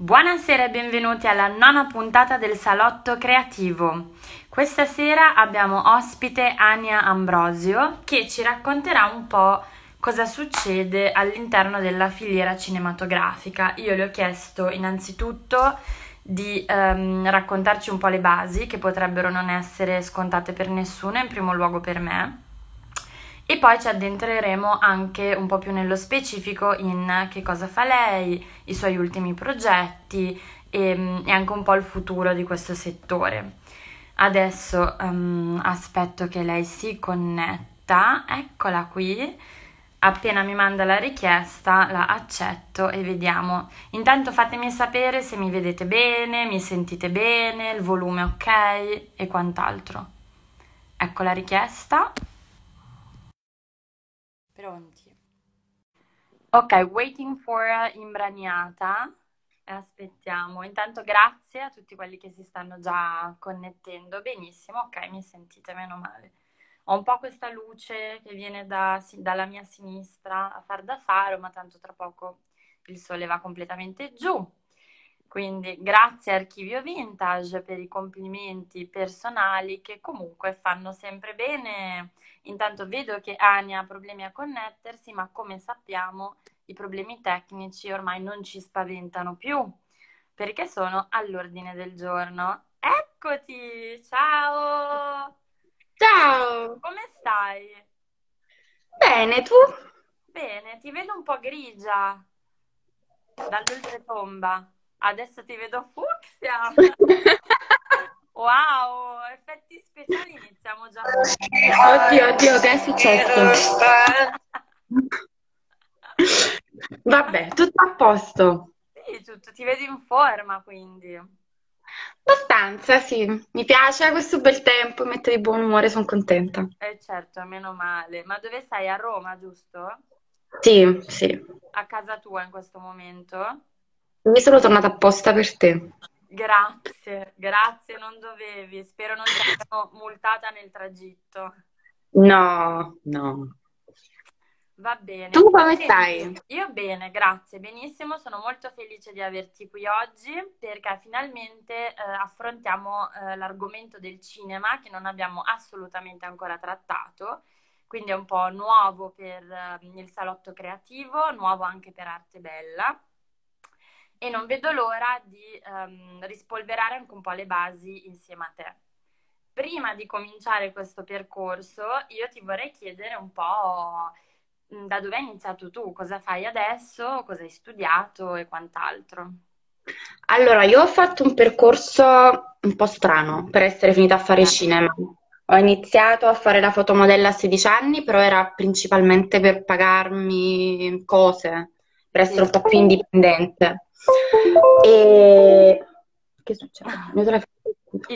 Buonasera e benvenuti alla nona puntata del Salotto Creativo. Questa sera abbiamo ospite Ania Ambrosio che ci racconterà un po' cosa succede all'interno della filiera cinematografica. Io le ho chiesto innanzitutto di um, raccontarci un po' le basi che potrebbero non essere scontate per nessuno, in primo luogo per me e poi ci addentreremo anche un po' più nello specifico in che cosa fa lei, i suoi ultimi progetti e, mm, e anche un po' il futuro di questo settore. Adesso um, aspetto che lei si connetta, eccola qui. Appena mi manda la richiesta la accetto e vediamo. Intanto fatemi sapere se mi vedete bene, mi sentite bene, il volume ok e quant'altro. Ecco la richiesta. Pronti. Ok, waiting for Imbraniata. Aspettiamo. Intanto grazie a tutti quelli che si stanno già connettendo. Benissimo, ok, mi sentite meno male. Ho un po' questa luce che viene da, dalla mia sinistra a far da faro, ma tanto tra poco il sole va completamente giù. Quindi grazie Archivio Vintage per i complimenti personali che comunque fanno sempre bene. Intanto vedo che Ania ha problemi a connettersi, ma come sappiamo i problemi tecnici ormai non ci spaventano più perché sono all'ordine del giorno. Eccoti, ciao! Ciao! Come stai? Bene, tu? Bene, ti vedo un po' grigia dall'oltretomba. Adesso ti vedo fucsia. wow, effetti speciali iniziamo già. Oddio, oddio, che è successo? Vabbè, tutto a posto. Sì, tutto, ti vedo in forma quindi. Abbastanza, sì. Mi piace questo bel tempo, mi mette di buon umore, sono contenta. Eh certo, meno male. Ma dove sei? A Roma, giusto? Sì, sì. A casa tua in questo momento? Mi sono tornata apposta per te. Grazie, grazie, non dovevi. Spero non ti abbiano multata nel tragitto. No, no. Va bene. Tu come stai? Io bene, grazie, benissimo. Sono molto felice di averti qui oggi perché finalmente eh, affrontiamo eh, l'argomento del cinema che non abbiamo assolutamente ancora trattato. Quindi è un po' nuovo per eh, il salotto creativo, nuovo anche per Arte Bella e non vedo l'ora di um, rispolverare anche un po' le basi insieme a te. Prima di cominciare questo percorso, io ti vorrei chiedere un po' da dove hai iniziato tu, cosa fai adesso, cosa hai studiato e quant'altro. Allora, io ho fatto un percorso un po' strano per essere finita a fare cinema. Ho iniziato a fare la fotomodella a 16 anni, però era principalmente per pagarmi cose, per essere un po' più indipendente. E che succede?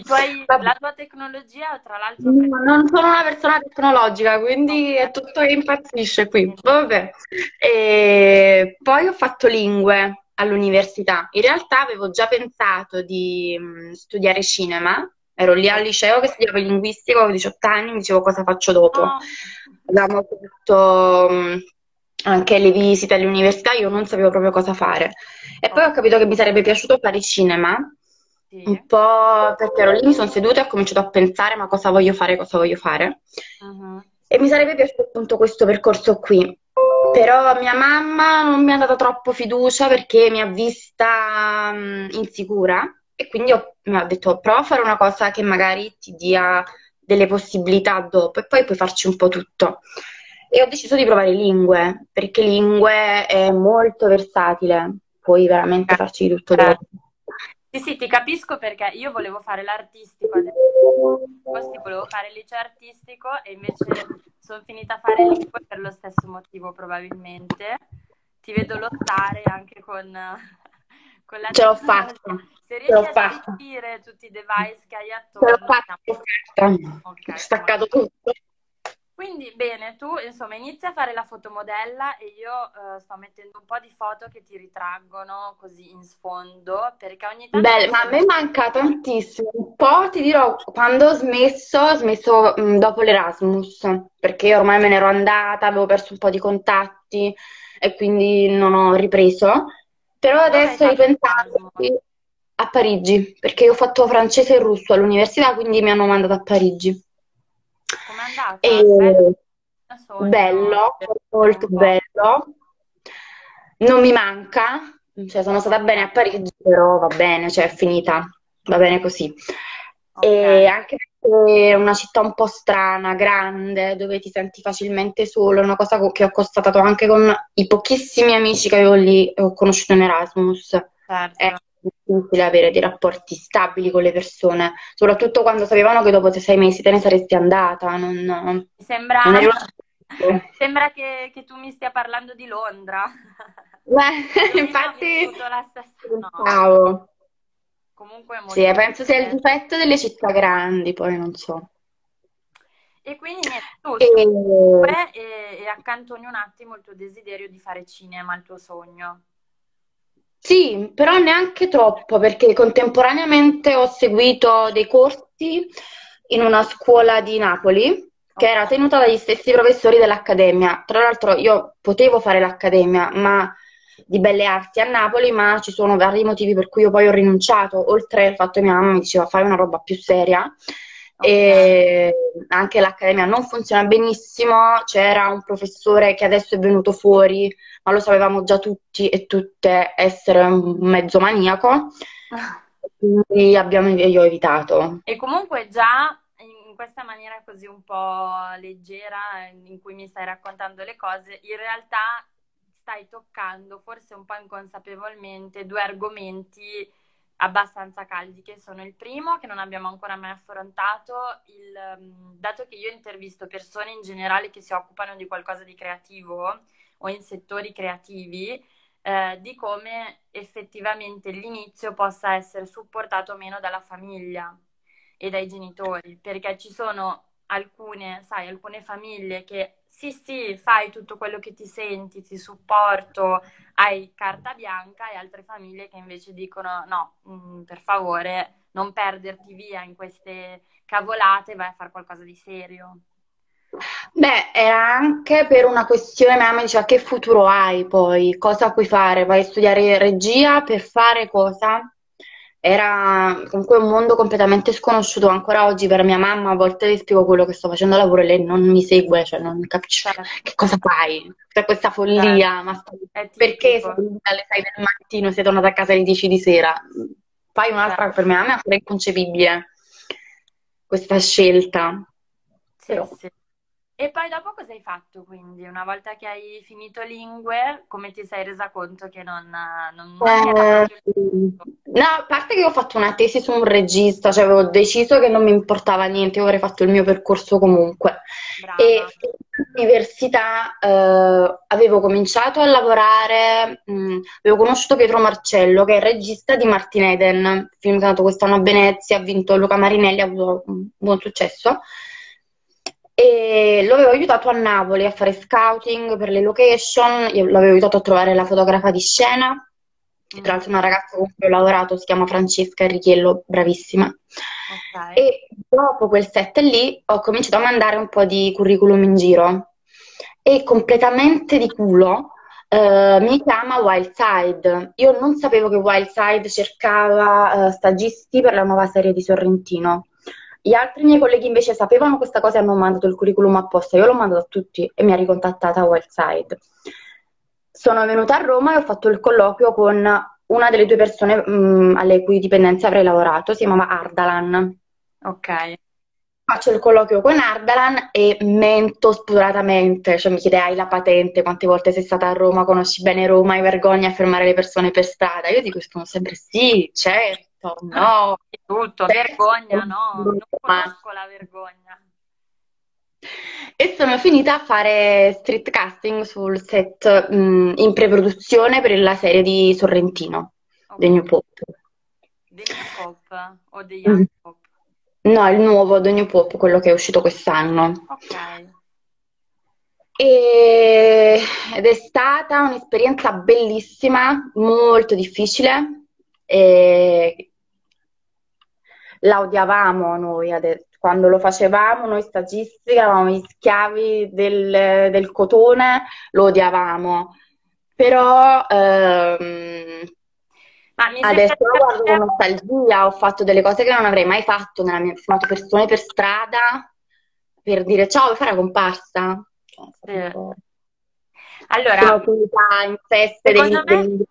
Tuoi, la tua tecnologia, tra l'altro. No, non sono una persona tecnologica, quindi è tutto che impazzisce qui. Vabbè. E poi ho fatto lingue all'università. In realtà avevo già pensato di mm, studiare cinema. Ero lì al liceo che studiavo linguistico, avevo 18 anni, mi dicevo cosa faccio dopo. Oh. Avevamo fatto mm, anche le visite all'università, io non sapevo proprio cosa fare. E poi ho capito che mi sarebbe piaciuto fare cinema, sì. un po' perché ero lì, mi sono seduta e ho cominciato a pensare ma cosa voglio fare, cosa voglio fare. Uh-huh. E mi sarebbe piaciuto appunto questo percorso qui. Però mia mamma non mi ha dato troppo fiducia perché mi ha vista um, insicura e quindi ho, mi ha detto prova a fare una cosa che magari ti dia delle possibilità dopo e poi puoi farci un po' tutto e ho deciso di provare lingue, perché lingue è molto versatile, puoi veramente farci di tutto dopo. Sì, sì, ti capisco perché io volevo fare l'artistico adesso, volevo fare il liceo artistico e invece sono finita a fare lingue per lo stesso motivo probabilmente. Ti vedo lottare anche con, con la Ce l'ho fatta. Se riesci a gestire tutti i device che hai attorno. Ce l'ho fatta, okay, staccato tutto. Quindi bene, tu insomma inizi a fare la fotomodella e io uh, sto mettendo un po' di foto che ti ritraggono così in sfondo perché ogni tanto... Beh, ma a me manca tantissimo, un po' ti dirò, quando ho smesso, ho smesso mh, dopo l'Erasmus, perché ormai me ne ero andata, avevo perso un po' di contatti e quindi non ho ripreso. Però adesso ripensando a Parigi, perché ho fatto francese e russo all'università, quindi mi hanno mandato a Parigi. Bello, E bello, molto bello. Non mi manca, cioè sono stata bene a Parigi, però va bene, cioè è finita, va bene così. E Ok. anche perché è una città un po' strana, grande, dove ti senti facilmente solo, è una cosa co- che ho constatato anche con i pochissimi amici che avevo lì e ho conosciuto in Erasmus. È Certo. Difficile avere dei rapporti stabili con le persone, soprattutto quando sapevano che dopo sei mesi te ne saresti andata, non, Mi non sembra, eri una... sembra che, che tu mi stia parlando di Londra. Beh, infatti stessa... No, pensavo. comunque è Sì, molto penso sia il difetto delle città grandi, poi non so. E quindi niente, tu E... e, e accantoni un attimo il tuo desiderio di fare cinema, il tuo sogno. Sì, però neanche troppo, perché contemporaneamente ho seguito dei corsi in una scuola di Napoli che era tenuta dagli stessi professori dell'Accademia. Tra l'altro io potevo fare l'Accademia, ma di Belle Arti a Napoli, ma ci sono vari motivi per cui io poi ho rinunciato, oltre al fatto che mia mamma mi diceva fai una roba più seria. E anche l'Accademia non funziona benissimo, c'era un professore che adesso è venuto fuori ma lo sapevamo già tutti e tutte essere un mezzo maniaco, quindi abbiamo, io ho evitato. E comunque già in questa maniera così un po' leggera in cui mi stai raccontando le cose, in realtà stai toccando, forse un po' inconsapevolmente, due argomenti abbastanza caldi, che sono il primo, che non abbiamo ancora mai affrontato, il, mm, dato che io intervisto persone in generale che si occupano di qualcosa di creativo o in settori creativi, eh, di come effettivamente l'inizio possa essere supportato o meno dalla famiglia e dai genitori, perché ci sono alcune, sai, alcune famiglie che sì, sì, fai tutto quello che ti senti, ti supporto, hai carta bianca, e altre famiglie che invece dicono no, mm, per favore, non perderti via in queste cavolate, vai a fare qualcosa di serio. Beh, era anche per una questione, mamma diceva che futuro hai poi, cosa puoi fare? Vai a studiare regia per fare cosa? Era comunque un mondo completamente sconosciuto ancora oggi per mia mamma, a volte le spiego quello che sto facendo a lavoro e lei non mi segue, cioè non capisce Certo, che cosa fai? C'è questa follia, ma stai- perché sei venuta alle 6 del mattino sei tornata a casa alle 10 di sera? Fai un'altra, certo. per mia mamma è ancora inconcepibile questa scelta, Sì, però. sì. E poi dopo cosa hai fatto quindi? Una volta che hai finito lingue, come ti sei resa conto che non, non- non Eh, no, a parte che ho fatto una tesi su un regista, cioè avevo deciso che non mi importava niente, io avrei fatto il mio percorso comunque. E Brava. all'università eh, avevo cominciato a lavorare, mh, avevo conosciuto Pietro Marcello, che è il regista di Martin Eden, film che è andato quest'anno a Venezia, ha vinto Luca Marinelli, ha avuto un buon successo. E lo avevo aiutato a Napoli a fare scouting per le location, io l'avevo aiutato a trovare la fotografa di scena, che tra Mm, l'altro una ragazza con cui ho lavorato, si chiama Francesca Enrichiello, bravissima. ok. E dopo quel set lì ho cominciato a mandare un po' di curriculum in giro e completamente di culo eh, mi chiama Wildside. Io non sapevo che Wildside cercava eh, stagisti per la nuova serie di Sorrentino. Gli altri miei colleghi invece sapevano questa cosa e hanno mandato il curriculum apposta. Io l'ho mandato a tutti e mi ha ricontattata Wildside. Sono venuta a Roma e ho fatto il colloquio con una delle due persone mh, alle cui dipendenze avrei lavorato, si chiamava Ardalan. Ok. Faccio il colloquio con Ardalan e mento spudoratamente, cioè mi chiede hai la patente, quante volte sei stata a Roma, conosci bene Roma, hai vergogna a fermare le persone per strada? Io dico sempre sì, certo, no. Di tutto, vergogna, no, non conosco la vergogna. E sono finita a fare street casting sul set mh, in pre-produzione per la serie di Sorrentino, Ok. The New Pop. The New Pop o The Mm. Young Pop? No, il nuovo The New Pop, quello che è uscito quest'anno. Ok. E- Ed è stata un'esperienza bellissima, molto difficile. E la odiavamo noi adesso. Quando lo facevamo, noi stagisti, eravamo gli schiavi del, del cotone, lo odiavamo. però ehm, adesso guardo con nostalgia, ho fatto delle cose che non avrei mai fatto nella mia, ho filmato persone per strada per dire ciao, vuoi fare la comparsa? Cioè, sì. Allora, in feste dei,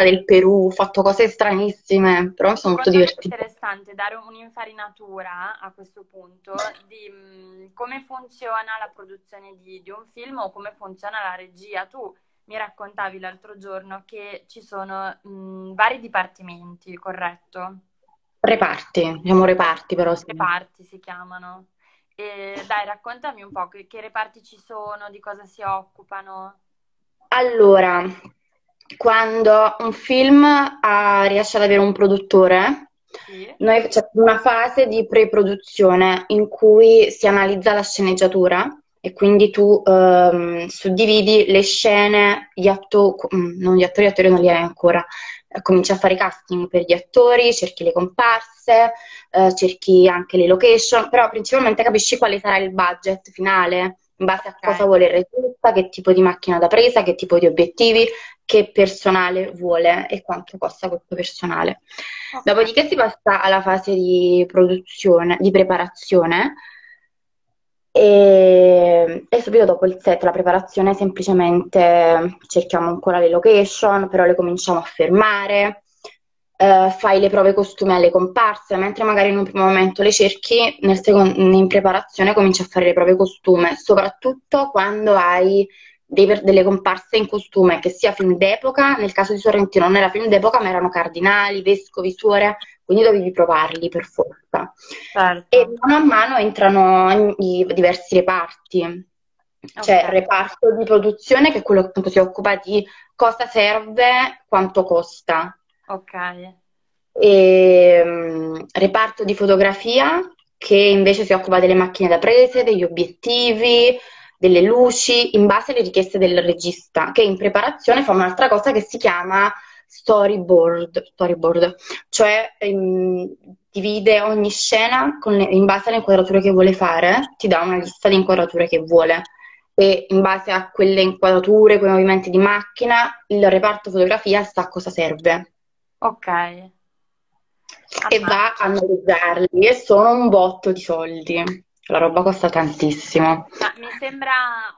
del Perù, ho fatto cose stranissime, però mi sono molto divertita. È interessante dare un'infarinatura a questo punto di mm, come funziona la produzione di, di, un film o come funziona la regia. Tu mi raccontavi l'altro giorno che ci sono mh, mm, vari dipartimenti, corretto? Reparti, diciamo reparti però. Sì. Reparti si chiamano. E dai, raccontami un po' che, che reparti ci sono, di cosa si occupano. Allora, quando un film ha, riesce ad avere un produttore, sì. noi, c'è una fase di pre-produzione in cui si analizza la sceneggiatura e quindi tu ehm, suddividi le scene, gli attori, mm, non gli attori, gli attori non li hai ancora, cominci a fare casting per gli attori, cerchi le comparse, eh, cerchi anche le location, però principalmente capisci quale sarà il budget finale in base a cosa vuole il regista, che tipo di macchina da presa, che tipo di obiettivi, che personale vuole e quanto costa questo personale. Okay. Dopodiché si passa alla fase di produzione, di preparazione e, e, subito dopo il set, la preparazione, semplicemente cerchiamo ancora le location, però le cominciamo a fermare, eh, fai le prove costume alle comparse, mentre magari in un primo momento le cerchi, secondo, in preparazione cominci a fare le prove costume, soprattutto quando hai dei, delle comparse in costume, che sia film d'epoca, nel caso di Sorrentino non era film d'epoca, ma erano cardinali, vescovi, suore, quindi dovevi provarli per forza. Certo. E mano a mano entrano i diversi reparti. C'è okay. il reparto di produzione, che è quello che si occupa di cosa serve, quanto costa. Ok. E, um, reparto di fotografia, che invece si occupa delle macchine da prese, degli obiettivi, delle luci in base alle richieste del regista, che in preparazione fa un'altra cosa che si chiama storyboard, storyboard cioè ehm, divide ogni scena le, in base alle inquadrature che vuole fare, ti dà una lista di inquadrature che vuole e in base a quelle inquadrature, quei movimenti di macchina, il reparto fotografia sa cosa serve. Ok. E va a analizzarli e sono un botto di soldi. La roba costa tantissimo. Ma mi sembra,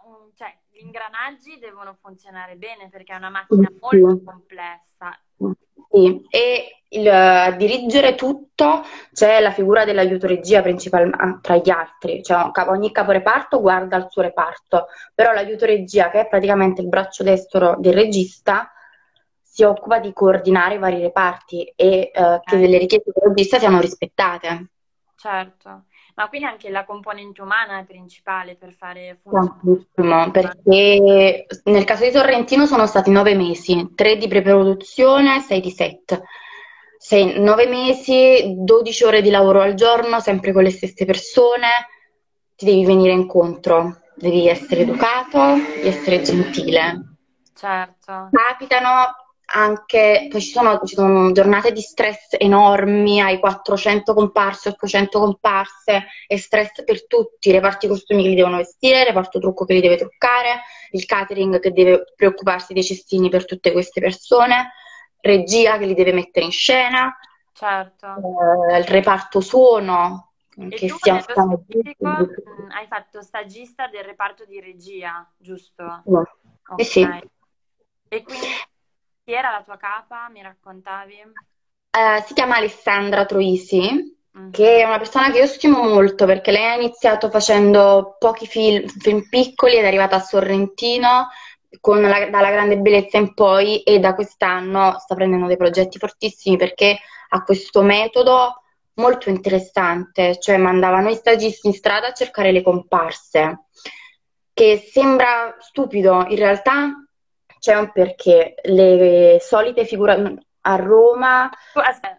un, cioè, gli ingranaggi devono funzionare bene perché è una macchina sì. molto complessa. Sì, e il, a dirigere tutto c'è la figura dell'aiuto regia principalmente ah, tra gli altri, cioè ogni caporeparto guarda il suo reparto, però l'aiuto regia, che è praticamente il braccio destro del regista, si occupa di coordinare i vari reparti e eh, che le richieste del regista siano rispettate. Certo. Ma quindi anche la componente umana è principale per fare funzionare? perché nel caso di Sorrentino sono stati nove mesi, tre di preproduzione, sei di set. Sei, nove mesi, 12 ore di lavoro al giorno, sempre con le stesse persone, ti devi venire incontro, devi essere educato, devi essere gentile. Certo. Capitano anche, poi ci sono, ci sono, giornate di stress enormi, hai 400 comparse, 800 comparse, e stress per tutti, reparti costumi che li devono vestire, il reparto trucco che li deve truccare, il catering che deve preoccuparsi dei cestini per tutte queste persone, regia che li deve mettere in scena, certo. eh, il reparto suono. Che sia specifico, mh, hai fatto stagista del reparto di regia, giusto? No. Okay. Eh sì. E quindi chi era la tua capa? Mi raccontavi? Eh, si chiama Alessandra Troisi, mm. che è una persona che io stimo molto perché lei ha iniziato facendo pochi film, film piccoli ed è arrivata a Sorrentino con la, dalla grande bellezza in poi e da quest'anno sta prendendo dei progetti fortissimi perché ha questo metodo molto interessante, cioè mandavano i stagisti in strada a cercare le comparse, che sembra stupido, in realtà c'è un perché. Le solite figure a Roma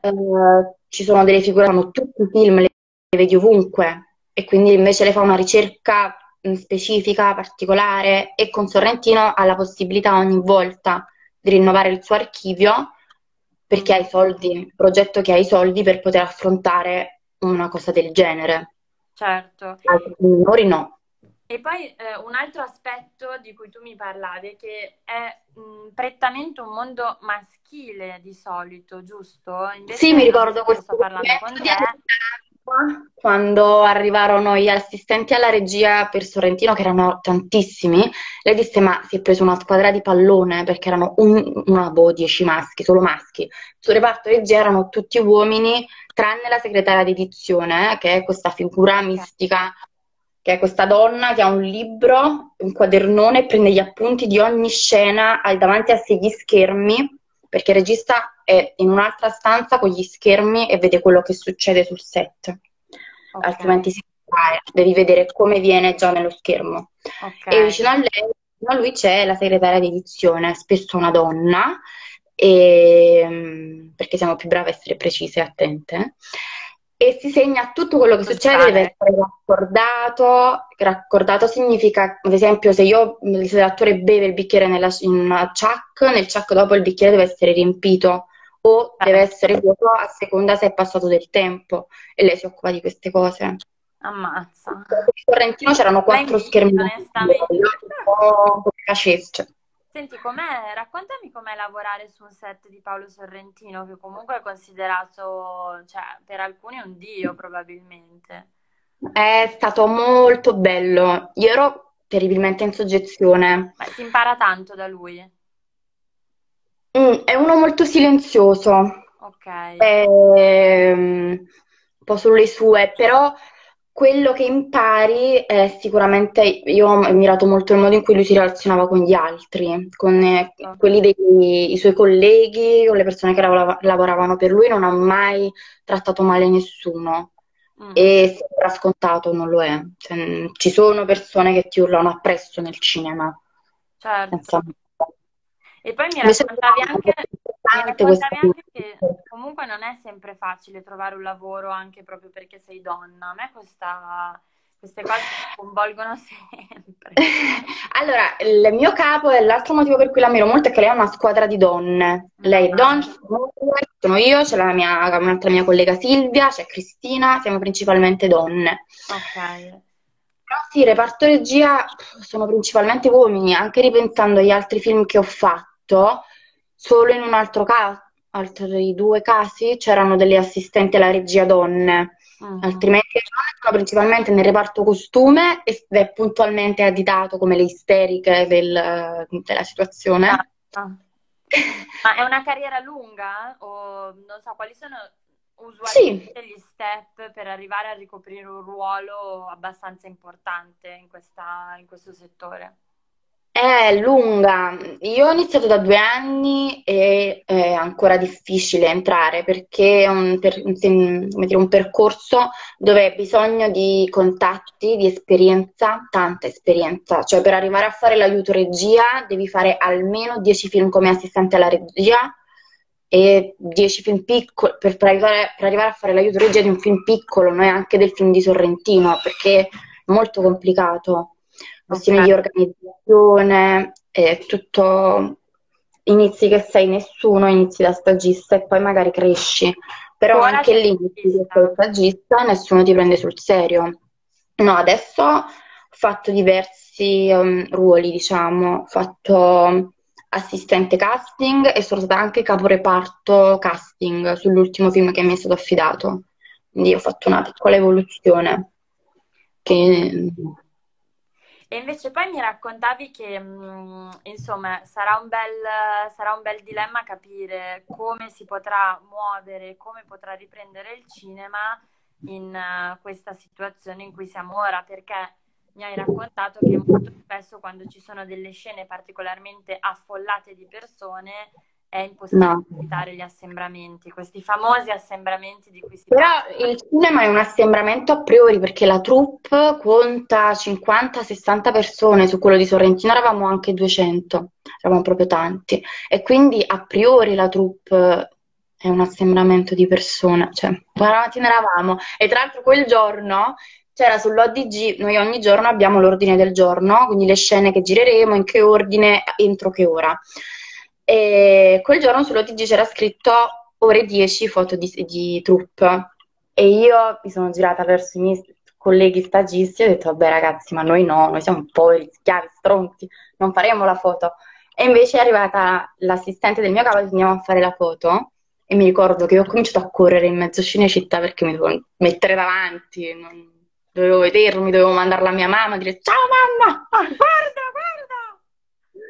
eh, ci sono delle figure, fanno tutti i film, le vedi ovunque e quindi invece le fa una ricerca specifica, particolare e con Sorrentino ha la possibilità ogni volta di rinnovare il suo archivio perché ha i soldi, il progetto che ha i soldi per poter affrontare una cosa del genere. Certo. Altri minori no. E poi eh, un altro aspetto di cui tu mi parlavi è che è mh, prettamente un mondo maschile di solito, giusto? Invece sì, mi ricordo questo. Sto parlando con te quando arrivarono gli assistenti alla regia per Sorrentino, che erano tantissimi, lei disse: Ma si è preso una squadra di pallone perché erano un, una boh, dieci maschi, solo maschi. Sul reparto regia erano tutti uomini, tranne la segretaria di edizione, eh, che è questa figura mistica, che è questa donna che ha un libro, un quadernone, prende gli appunti di ogni scena davanti a sé gli schermi perché il regista è in un'altra stanza con gli schermi e vede quello che succede sul set, okay. altrimenti si distrae, devi vedere come viene già nello schermo. Okay. E vicino a lei, vicino a lui c'è la segretaria di edizione, spesso una donna, e, perché siamo più brave a essere precise e attente e si segna tutto quello che succede deve essere raccordato. Raccordato significa, ad esempio, se io il redattore beve il bicchiere nella, in una chuck, nel chuck dopo il bicchiere deve essere riempito o deve essere vuoto a seconda se è passato del tempo e lei si occupa di queste cose. Ammazza. In Sorrentino c'erano quattro schermi. Onestamente. Un po' cioè. Senti, com'è, raccontami com'è lavorare su un set di Paolo Sorrentino, che comunque è considerato, cioè, per alcuni un dio probabilmente. È stato molto bello. Io ero terribilmente in soggezione. Beh, si impara tanto da lui. Mm, è uno molto silenzioso. Ok. È, um, un po' sulle sue, però quello che impari è sicuramente, io ho ammirato molto il modo in cui lui si relazionava con gli altri, con eh, quelli dei suoi colleghi, con le persone che lav- lavoravano per lui, non ha mai trattato male nessuno. Mm. E sembra scontato, non lo è. Cioè, ci sono persone che ti urlano appresso nel cinema. Certo. Senza... E poi mi raccontavi anche, raccontavi anche che comunque non è sempre facile trovare un lavoro anche proprio perché sei donna. A me questa, queste cose mi sconvolgono sempre. allora, il mio capo e l'altro motivo per cui l'ammiro molto è che lei ha una squadra di donne. Lei è ah. donna, sono io, c'è la mia, un'altra mia collega Silvia, c'è Cristina, siamo principalmente donne. Ok. Però sì, reparto regia sono principalmente uomini, anche ripensando agli altri film che ho fatto solo in un altro caso, altri due casi c'erano delle assistenti alla regia donne, uh-huh. altrimenti le donne sono principalmente nel reparto costume ed è puntualmente additato come le isteriche del, della situazione. Uh-huh. Ma è una carriera lunga o non so quali sono usualmente sì. gli step per arrivare a ricoprire un ruolo abbastanza importante in, questa, in questo settore? È lunga. Io ho iniziato da due anni e è ancora difficile entrare perché è un, per, un, dire, un percorso dove hai bisogno di contatti, di esperienza, tanta esperienza. Cioè per arrivare a fare l'aiuto regia devi fare almeno 10 film come assistente alla regia e 10 film piccoli per, per, arrivare, per arrivare a fare l'aiuto regia di un film piccolo, non è anche del film di Sorrentino perché è molto complicato questioni okay. di organizzazione, è tutto inizi che sei nessuno, inizi da stagista e poi magari cresci, però Ora anche lì inizi da stagista e nessuno ti prende sul serio. No, adesso ho fatto diversi um, ruoli, diciamo, ho fatto assistente casting e sono stata anche caporeparto casting sull'ultimo film che mi è stato affidato. Quindi ho fatto una piccola evoluzione che e invece poi mi raccontavi che, mh, mm, insomma, sarà un, bel, sarà un bel dilemma capire come si potrà muovere, come potrà riprendere il cinema in uh, questa situazione in cui siamo ora, perché mi hai raccontato che molto spesso quando ci sono delle scene particolarmente affollate di persone è impossibile no. evitare gli assembramenti, questi famosi assembramenti di cui si Però parla. il cinema è un assembramento a priori perché la troupe conta 50-60 persone, su quello di Sorrentino eravamo anche 200, eravamo proprio tanti e quindi a priori la troupe è un assembramento di persone, cioè quanti ne eravamo e tra l'altro quel giorno c'era sull'ODG, noi ogni giorno abbiamo l'ordine del giorno, quindi le scene che gireremo, in che ordine, entro che ora. E quel giorno sull'OTG c'era scritto ore 10 foto di, di troupe e io mi sono girata verso i miei colleghi stagisti, ho detto, vabbè ragazzi, ma noi no, noi siamo poveri, schiavi, stronzi, non faremo la foto. E invece è arrivata l'assistente del mio capo, andiamo a fare la foto, e mi ricordo che ho cominciato a correre in mezzo a Cinecittà perché mi dovevo mettere davanti, non... dovevo vedermi, dovevo mandare la mia mamma, dire, ciao mamma, guarda, guarda,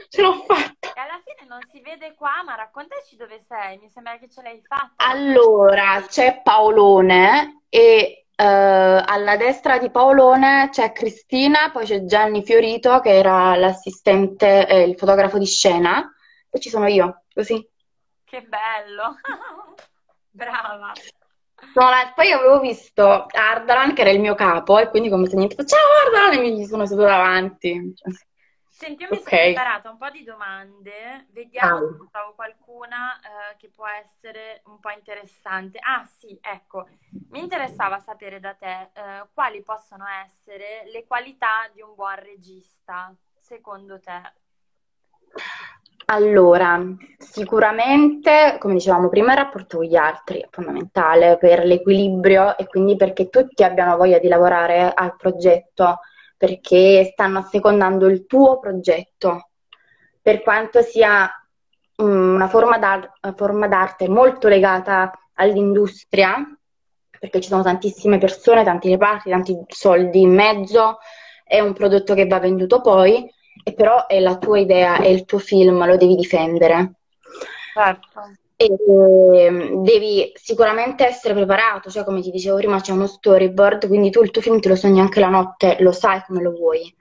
ce l'ho fatta. E alla non si vede qua, ma raccontaci dove sei, mi sembra che ce l'hai fatta. Allora, c'è Paolone e Uh, alla destra di Paolone c'è Cristina, poi c'è Gianni Fiorito che era l'assistente, eh, il fotografo di scena, e ci sono io, così. Che bello! Brava! No, poi avevo visto Ardalan che era il mio capo e quindi come se niente, ciao Ardalan e mi sono seduta davanti. Senti, io mi okay. sono preparata un po' di domande, vediamo ah. se trovo qualcuna eh, che può essere un po' interessante. Ah sì, ecco, mi interessava sapere da te eh, quali possono essere le qualità di un buon regista, secondo te. Allora, sicuramente, come dicevamo prima, il rapporto con gli altri è fondamentale per l'equilibrio e quindi perché tutti abbiano voglia di lavorare al progetto perché stanno assecondando il tuo progetto, per quanto sia mm, una forma, d'ar- forma d'arte molto legata all'industria, perché ci sono tantissime persone, tanti reparti, tanti soldi in mezzo, è un prodotto che va venduto poi, e però è la tua idea, è il tuo film, lo devi difendere. Certo. E, ehm, devi sicuramente essere preparato, cioè come ti dicevo prima c'è uno storyboard, quindi tu il tuo film te lo sogni anche la notte, lo sai come lo vuoi.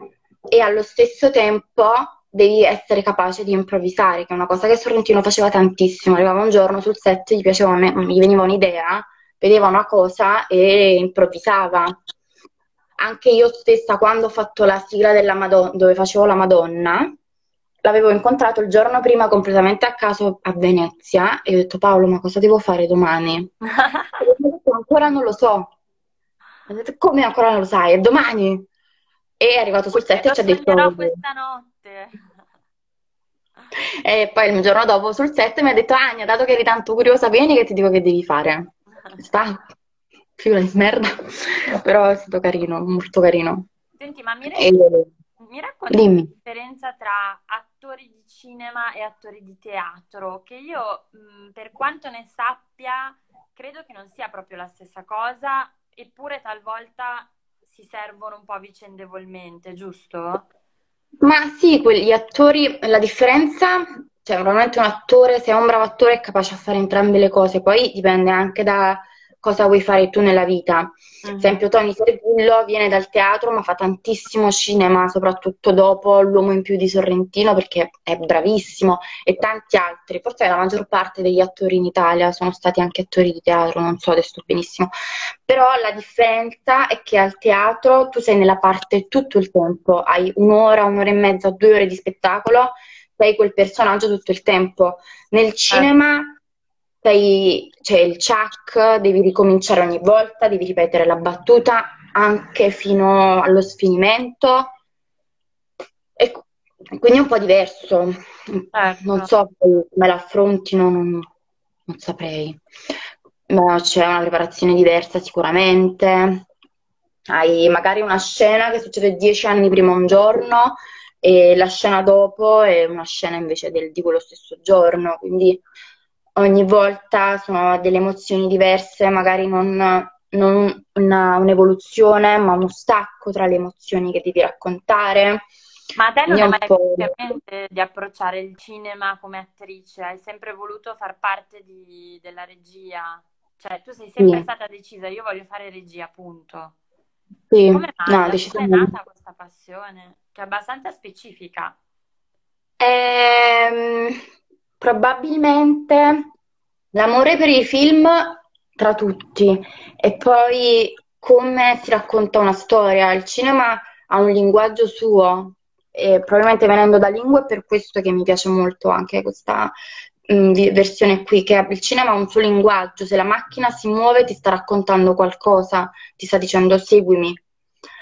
E allo stesso tempo devi essere capace di improvvisare, che è una cosa che Sorrentino faceva tantissimo. Arrivava un giorno sul set, gli, piaceva, gli veniva un'idea, vedeva una cosa e improvvisava. Anche io stessa, quando ho fatto la sigla della Madonna, dove facevo la Madonna, l'avevo incontrato il giorno prima completamente a caso a Venezia e ho detto Paolo ma cosa devo fare domani? detto ancora non lo so. Ho detto come ancora non lo sai? È domani. E è arrivato sul set e ci ha detto... questa notte. E poi il giorno dopo sul set mi ha detto Ania, dato che eri tanto curiosa, vieni che ti dico che devi fare. Sta, figura di merda. Però è stato carino, molto carino. Senti, ma mi rendi... E... Mi racconti la differenza tra attori di cinema e attori di teatro, che io mh, per quanto ne sappia credo che non sia proprio la stessa cosa, eppure talvolta si servono un po' vicendevolmente, giusto? Ma sì, quegli attori, la differenza, cioè probabilmente un attore, se è un bravo attore è capace a fare entrambe le cose, poi dipende anche da cosa vuoi fare tu nella vita. Ad mm-hmm. esempio, Tony Servillo viene dal teatro, ma fa tantissimo cinema, soprattutto dopo L'uomo in più di Sorrentino, perché è bravissimo, e tanti altri. Forse la maggior parte degli attori in Italia sono stati anche attori di teatro, non so adesso benissimo. Però la differenza è che al teatro tu sei nella parte tutto il tempo, hai un'ora, un'ora e mezza, due ore di spettacolo, sei quel personaggio tutto il tempo. Nel cinema sei, c'è il chuck, devi ricominciare ogni volta, devi ripetere la battuta anche fino allo sfinimento. E quindi è un po' diverso. Ecco. Non so come l'affrontino, non, non saprei. Ma c'è una preparazione diversa sicuramente. Hai magari una scena che succede dieci anni prima un giorno e la scena dopo è una scena invece del, di quello stesso giorno, quindi ogni volta sono delle emozioni diverse, magari non, non una, un'evoluzione, ma uno stacco tra le emozioni che devi raccontare. Ma a te non è mai po'... mente di approcciare il cinema come attrice? Hai sempre voluto far parte di, della regia? Cioè, tu sei sempre sì. stata decisa, io voglio fare regia, appunto. Sì, come? No, Come è nata questa passione? Che è abbastanza specifica. Ehm probabilmente l'amore per i film tra tutti e poi come si racconta una storia. Il cinema ha un linguaggio suo e probabilmente venendo da lingue è per questo che mi piace molto anche questa mh, mm, versione qui, che il cinema ha un suo linguaggio, se la macchina si muove ti sta raccontando qualcosa, ti sta dicendo seguimi.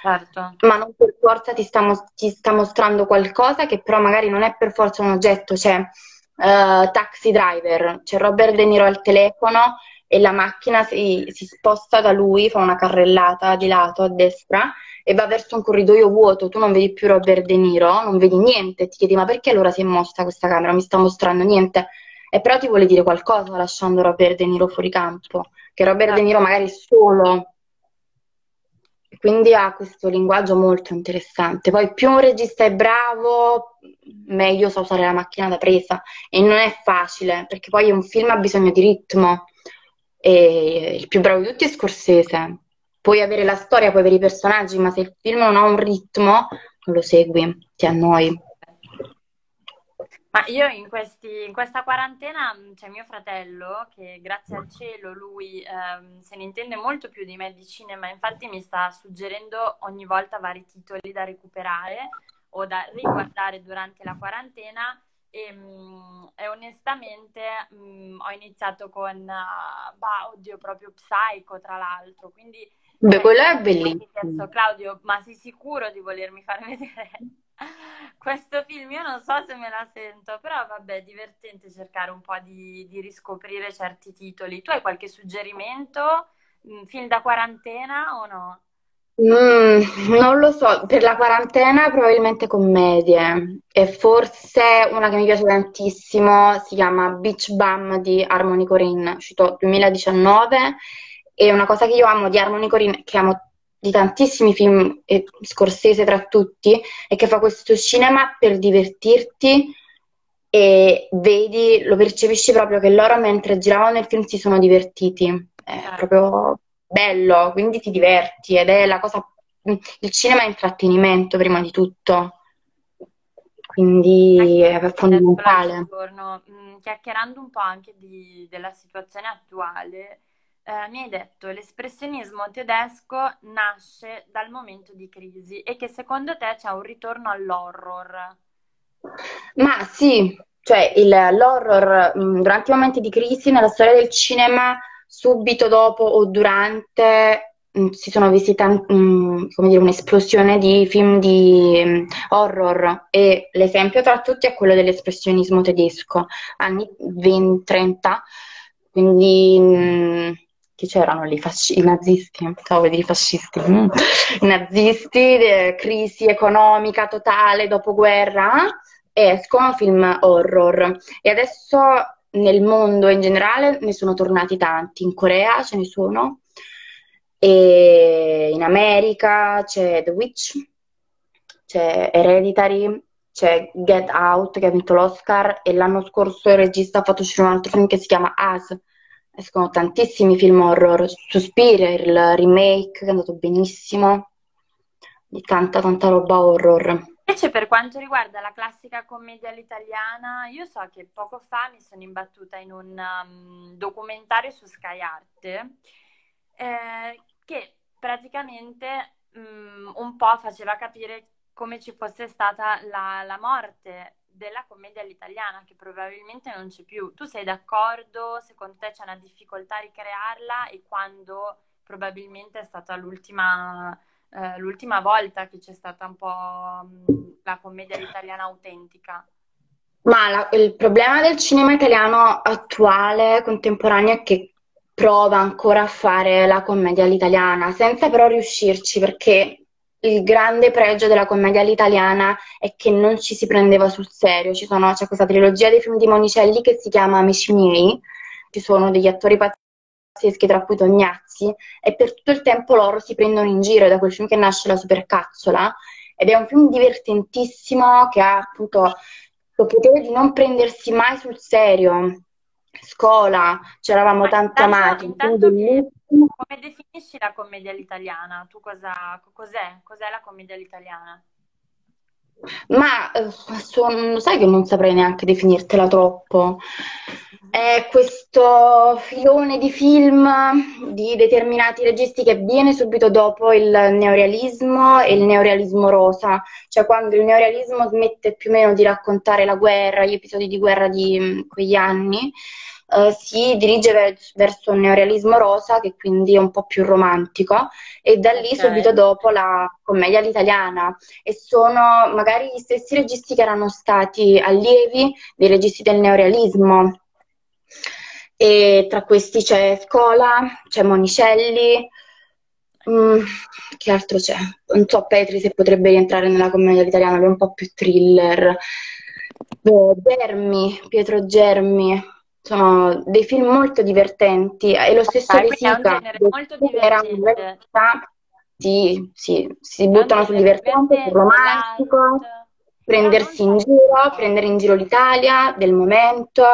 Certo. Ma non per forza ti sta, ti sta mostrando qualcosa che però magari non è per forza un oggetto, cioè uh, Taxi Driver, c'è Robert De Niro al telefono e la macchina si, si sposta da lui, fa una carrellata di lato a destra e va verso un corridoio vuoto, tu non vedi più Robert De Niro, non vedi niente, ti chiedi ma perché allora si è mossa questa camera, mi sta mostrando niente, e però ti vuole dire qualcosa lasciando Robert De Niro fuori campo, che Robert De Niro magari è solo, quindi ha questo linguaggio molto interessante. Poi più un regista è bravo, meglio sa usare la macchina da presa e non è facile, perché poi un film ha bisogno di ritmo e il più bravo di tutti è Scorsese puoi avere la storia, puoi avere i personaggi, ma se il film non ha un ritmo, non lo segui, ti annoi. Ma io in, questi, in, questa quarantena c'è mio fratello che grazie al cielo lui ehm, se ne intende molto più di me di cinema, infatti mi sta suggerendo ogni volta vari titoli da recuperare o da riguardare durante la quarantena e, mm, e onestamente mh, mm, ho iniziato con, uh, bah, oddio, proprio Psycho tra l'altro, quindi Beh, quello è bellissimo. Chiesto, Claudio, ma sei sicuro di volermi far vedere questo film? Io non so se me la sento, però vabbè, è divertente cercare un po' di, di riscoprire certi titoli. Tu hai qualche suggerimento? Mm, film da quarantena o no? Mm, non lo so, per la quarantena probabilmente commedie e forse una che mi piace tantissimo si chiama Beach Bum di Harmony Corinne, uscito 2019 e una cosa che io amo di Harmony Corinne, che amo di tantissimi film, e Scorsese tra tutti, è che fa questo cinema per divertirti e vedi, lo percepisci proprio che loro mentre giravano il film si sono divertiti. È proprio bello, quindi ti diverti ed è la cosa... Il cinema è intrattenimento prima di tutto, quindi è fondamentale. Giorno, mm, chiacchierando un po' anche di, della situazione attuale, eh, mi hai detto l'espressionismo tedesco nasce dal momento di crisi e che secondo te c'è un ritorno all'horror. Ma sì, cioè il, l'horror mh, mm, durante i momenti di crisi nella storia del cinema, subito dopo o durante mh, mm, si sono visti tanti, mh, come dire, un'esplosione di film di horror e l'esempio tra tutti è quello dell'espressionismo tedesco, anni 20-30, quindi chi c'erano lì? Fasci- I nazisti, stavo vedere i fascisti, mm. i nazisti, eh, crisi economica totale, dopoguerra, escono film horror. E adesso nel mondo in generale ne sono tornati tanti, in Corea ce ne sono, e in America c'è The Witch, c'è Hereditary, c'è Get Out che ha vinto l'Oscar e l'anno scorso il regista ha fatto uscire un altro film che si chiama As, escono tantissimi film horror, Suspiria, il remake che è andato benissimo, di tanta tanta roba horror. Invece per quanto riguarda la classica commedia all'italiana, io so che poco fa mi sono imbattuta in un um, documentario su Sky Art eh, che praticamente um, un po' faceva capire come ci fosse stata la, la morte della commedia all'italiana che probabilmente non c'è più. Tu sei d'accordo? Secondo te c'è una difficoltà a ricrearla e quando probabilmente è stata l'ultima, eh, l'ultima volta che c'è stata un po' mh, la commedia all'italiana autentica? Ma la, il problema del cinema italiano attuale, contemporaneo, è che prova ancora a fare la commedia all'italiana, senza però riuscirci, perché il grande pregio della commedia all'italiana è che non ci si prendeva sul serio. Sono, c'è questa trilogia dei film di Monicelli che si chiama Amici miei, ci sono degli attori pazzeschi, tra cui Tognazzi, e per tutto il tempo loro si prendono in giro da quel film che nasce la supercazzola. Ed è un film divertentissimo che ha appunto il potere di non prendersi mai sul serio. Scuola, ci eravamo tanto amati. Intanto che come definisci la commedia all'italiana? Tu cosa, cos'è? Cos'è la commedia all'italiana? Ma eh, so, sai che non saprei neanche definirtela troppo. È questo filone di film di determinati registi che viene subito dopo il neorealismo e il neorealismo rosa, cioè quando il neorealismo smette più o meno di raccontare la guerra, gli episodi di guerra di mm, quegli anni, eh, si dirige verso un neorealismo rosa che quindi è un po' più romantico e da lì okay. subito dopo la commedia all'italiana e sono magari gli stessi registi che erano stati allievi dei registi del neorealismo. e tra questi c'è Scola, c'è Monicelli, mm, che altro c'è? Non so, Petri se potrebbe rientrare nella commedia italiana, lui è un po' più thriller. Beh, Germi, Pietro Germi, sono dei film molto divertenti e lo stesso De quindi è un genere molto divertente. sì, sì, si buttano sul divertente, sul romantico, non prendersi in giro, prendere in giro l'Italia del momento,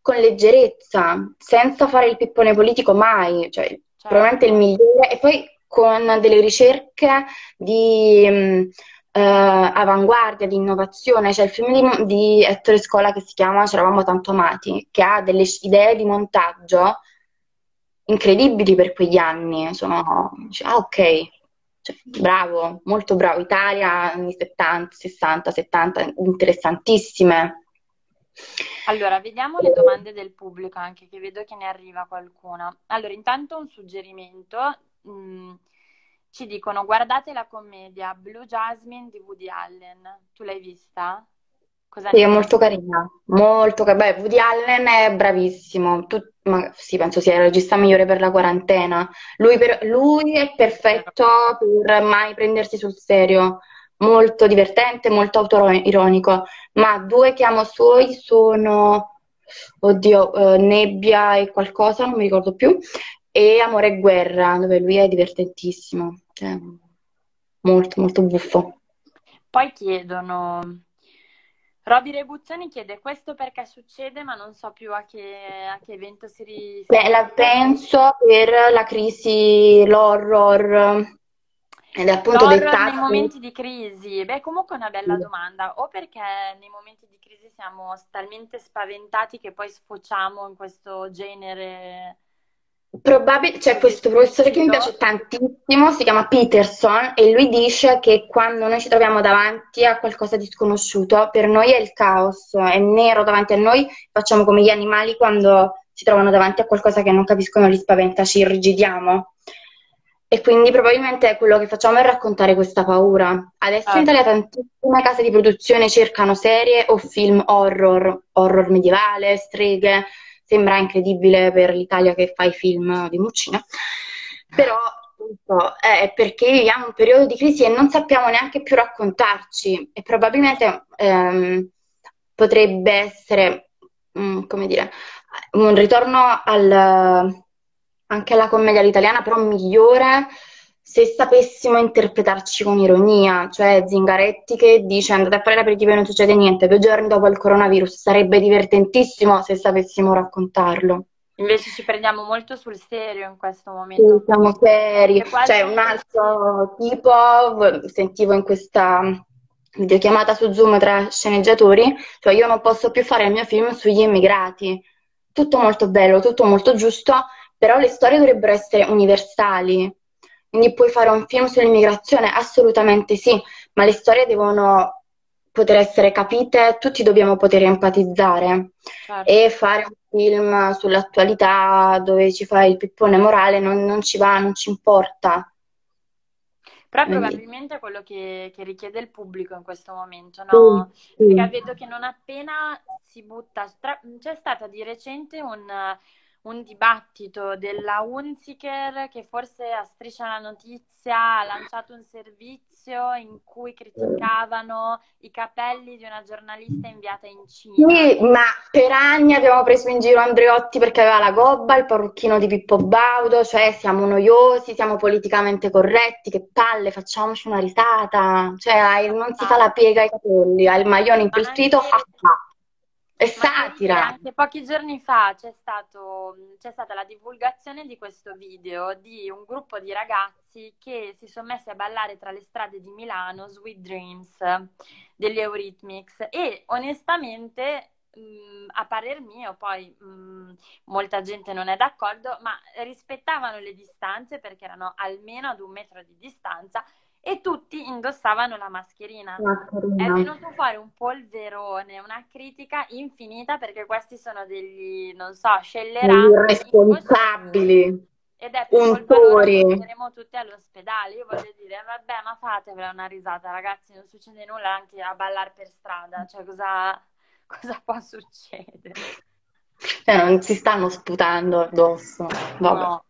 con leggerezza, senza fare il pippone politico mai, cioè probabilmente il Certo. migliore, e poi con delle ricerche di mh, eh, avanguardia, di innovazione. C'è il film di, di Ettore Scola che si chiama C'eravamo tanto amati, che ha delle idee di montaggio incredibili per quegli anni. Sono, dici, ah, ok, cioè, bravo, molto bravo. Italia, anni 70, 60, 70, interessantissime. Allora, vediamo le domande del pubblico anche, che vedo che ne arriva qualcuna. Allora, intanto un suggerimento. mm, ci dicono, guardate la commedia Blue Jasmine di Woody Allen. Tu l'hai vista? Cosa Sì, è molto carina, molto carina. Beh, Woody Allen è bravissimo, Tu- ma sì, penso sia il regista migliore per la quarantena. Lui, per- lui è perfetto per mai prendersi sul serio, molto divertente, molto autoironico, ma due che amo suoi sono, oddio, eh, Nebbia e qualcosa, non mi ricordo più, e Amore e Guerra, dove lui è divertentissimo, cioè, molto, molto buffo. Poi chiedono, Roby Rebuzzoni chiede questo perché succede, ma non so più a che, a che evento si, ri- si Beh, la riferisce. penso per la crisi, l'horror, ed è appunto L'horror nei dettata. momenti di crisi? Beh, comunque è una bella domanda. O perché nei momenti di crisi siamo talmente spaventati che poi sfociamo in questo genere Probabile, c'è questo professore che mi piace tantissimo, si chiama Peterson, e lui dice che quando noi ci troviamo davanti a qualcosa di sconosciuto, per noi è il caos, è nero davanti a noi, facciamo come gli animali quando si trovano davanti a qualcosa che non capiscono, li spaventa, ci irrigidiamo. E quindi probabilmente quello che facciamo è raccontare questa paura. Adesso in Italia tantissime case di produzione cercano serie o film horror, horror medievale, streghe. Sembra incredibile per l'Italia che fa i film di Muccina, però appunto, è perché viviamo un periodo di crisi e non sappiamo neanche più raccontarci. E probabilmente ehm, potrebbe essere, mm, come dire, un ritorno al- anche alla commedia all'italiana, però migliore se sapessimo interpretarci con ironia, cioè Zingaretti che dice andate a fare l'aperitivo e non succede niente, due giorni dopo il coronavirus, sarebbe divertentissimo se sapessimo raccontarlo. Invece ci prendiamo molto sul serio in questo Sì, momento. siamo seri. Quasi C'è un altro tipo, sentivo in questa videochiamata su Zoom tra sceneggiatori, cioè io non posso più fare il mio film sugli immigrati. Tutto molto bello, tutto molto giusto, però le storie dovrebbero essere universali. Quindi puoi fare un film sull'immigrazione? Assolutamente sì, ma le storie devono poter essere capite, tutti dobbiamo poter empatizzare Certo. e fare un film sull'attualità dove ci fai il pippone morale non, non ci va, non ci importa. Però probabilmente è quello che, che richiede il pubblico in questo momento, no? Perché vedo che non appena si butta, tra- c'è stata di recente un, un dibattito della Hunziker che forse a Striscia la Notizia ha lanciato un servizio in cui criticavano i capelli di una giornalista inviata in Cina. Sì, ma per anni abbiamo preso in giro Andreotti perché aveva la gobba, il parrucchino di Pippo Baudo, cioè siamo noiosi, siamo politicamente corretti, che palle, facciamoci una risata. Cioè, non si fa la piega ai capelli, hai il maglione Ma impeltrito, anche, ah, ah. È satira. anche pochi giorni fa c'è stato, c'è stata la divulgazione di questo video di un gruppo di ragazzi che si sono messi a ballare tra le strade di Milano, Sweet Dreams, degli Eurythmics. E onestamente, mh, a parer mio, poi mh, molta gente non è d'accordo, ma rispettavano le distanze perché erano almeno ad un metro di distanza e tutti indossavano la mascherina. È Mascherina. venuto fuori un polverone, una critica infinita perché questi sono degli, non so, scellerati, Irresponsabili, ed è per colpa loro che untori. andremo tutti all'ospedale. Io voglio dire, vabbè, ma fatevela una risata, ragazzi, non succede nulla anche a ballare per strada, cioè cosa, cosa può succedere? Cioè, non si stanno sputando addosso. Vabbè. No.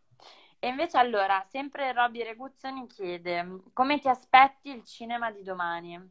E invece allora, sempre Robby Reguzzoni chiede, come ti aspetti il cinema di domani?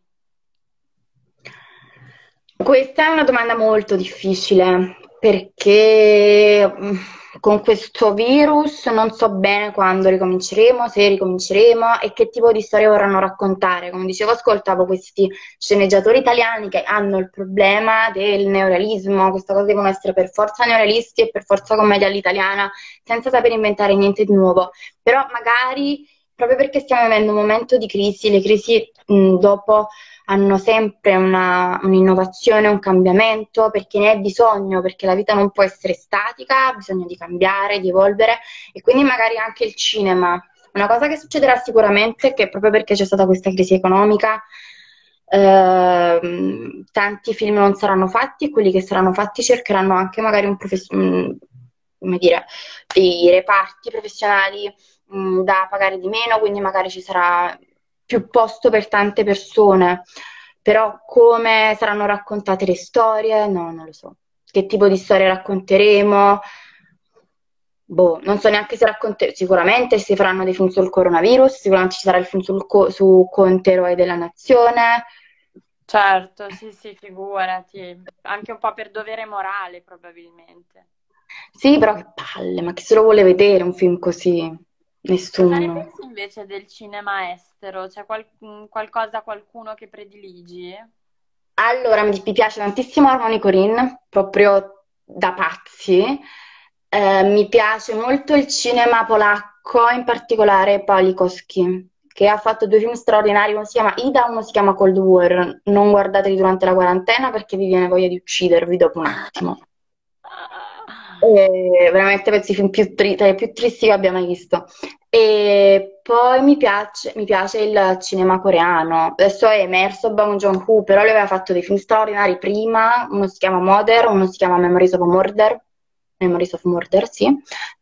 Questa è una domanda molto difficile perché mm, con questo virus non so bene quando ricominceremo, se ricominceremo e che tipo di storia vorranno raccontare. Come dicevo, ascoltavo questi sceneggiatori italiani che hanno il problema del neorealismo, questa cosa devono essere per forza neorealisti e per forza commedia all'italiana, senza saper inventare niente di nuovo. Però magari, proprio perché stiamo vivendo un momento di crisi, le crisi mh, dopo hanno sempre una, un'innovazione, un cambiamento, perché ne è bisogno, perché la vita non può essere statica, ha bisogno di cambiare, di evolvere e quindi magari anche il cinema. Una cosa che succederà sicuramente è che proprio perché c'è stata questa crisi economica, eh, tanti film non saranno fatti quelli che saranno fatti cercheranno anche magari un profes- come dire, dei reparti professionali mh, da pagare di meno, quindi magari ci sarà più posto per tante persone, però come saranno raccontate le storie, no, non lo so. Che tipo di storie racconteremo? Boh, non so neanche se racconteremo, sicuramente si faranno dei film sul coronavirus, sicuramente ci sarà il film sul co- su Conte, eroe della nazione. Certo, sì, sì, figurati. Anche un po' per dovere morale, probabilmente. Sì, però che palle, ma chi se lo vuole vedere un film così? Cosa ne Nessuno. pensi invece del cinema estero? C'è qual- qualcosa, qualcuno che prediligi? Allora, mi mi piace tantissimo Harmony Korine, proprio da pazzi. Eh, mi piace molto il cinema polacco, in particolare Palikowski, che ha fatto due film straordinari, uno si chiama Ida, uno si chiama Cold War. Non guardateli durante la quarantena perché vi viene voglia di uccidervi dopo un attimo. Eh, veramente penso i film più, tri- tra i più tristi che abbia mai visto. E poi mi piace, mi piace il cinema coreano. Adesso è emerso Bong Joon-ho, però lui aveva fatto dei film straordinari prima. Uno si chiama Mother, uno si chiama Memories of Murder. Memories of Murder, sì.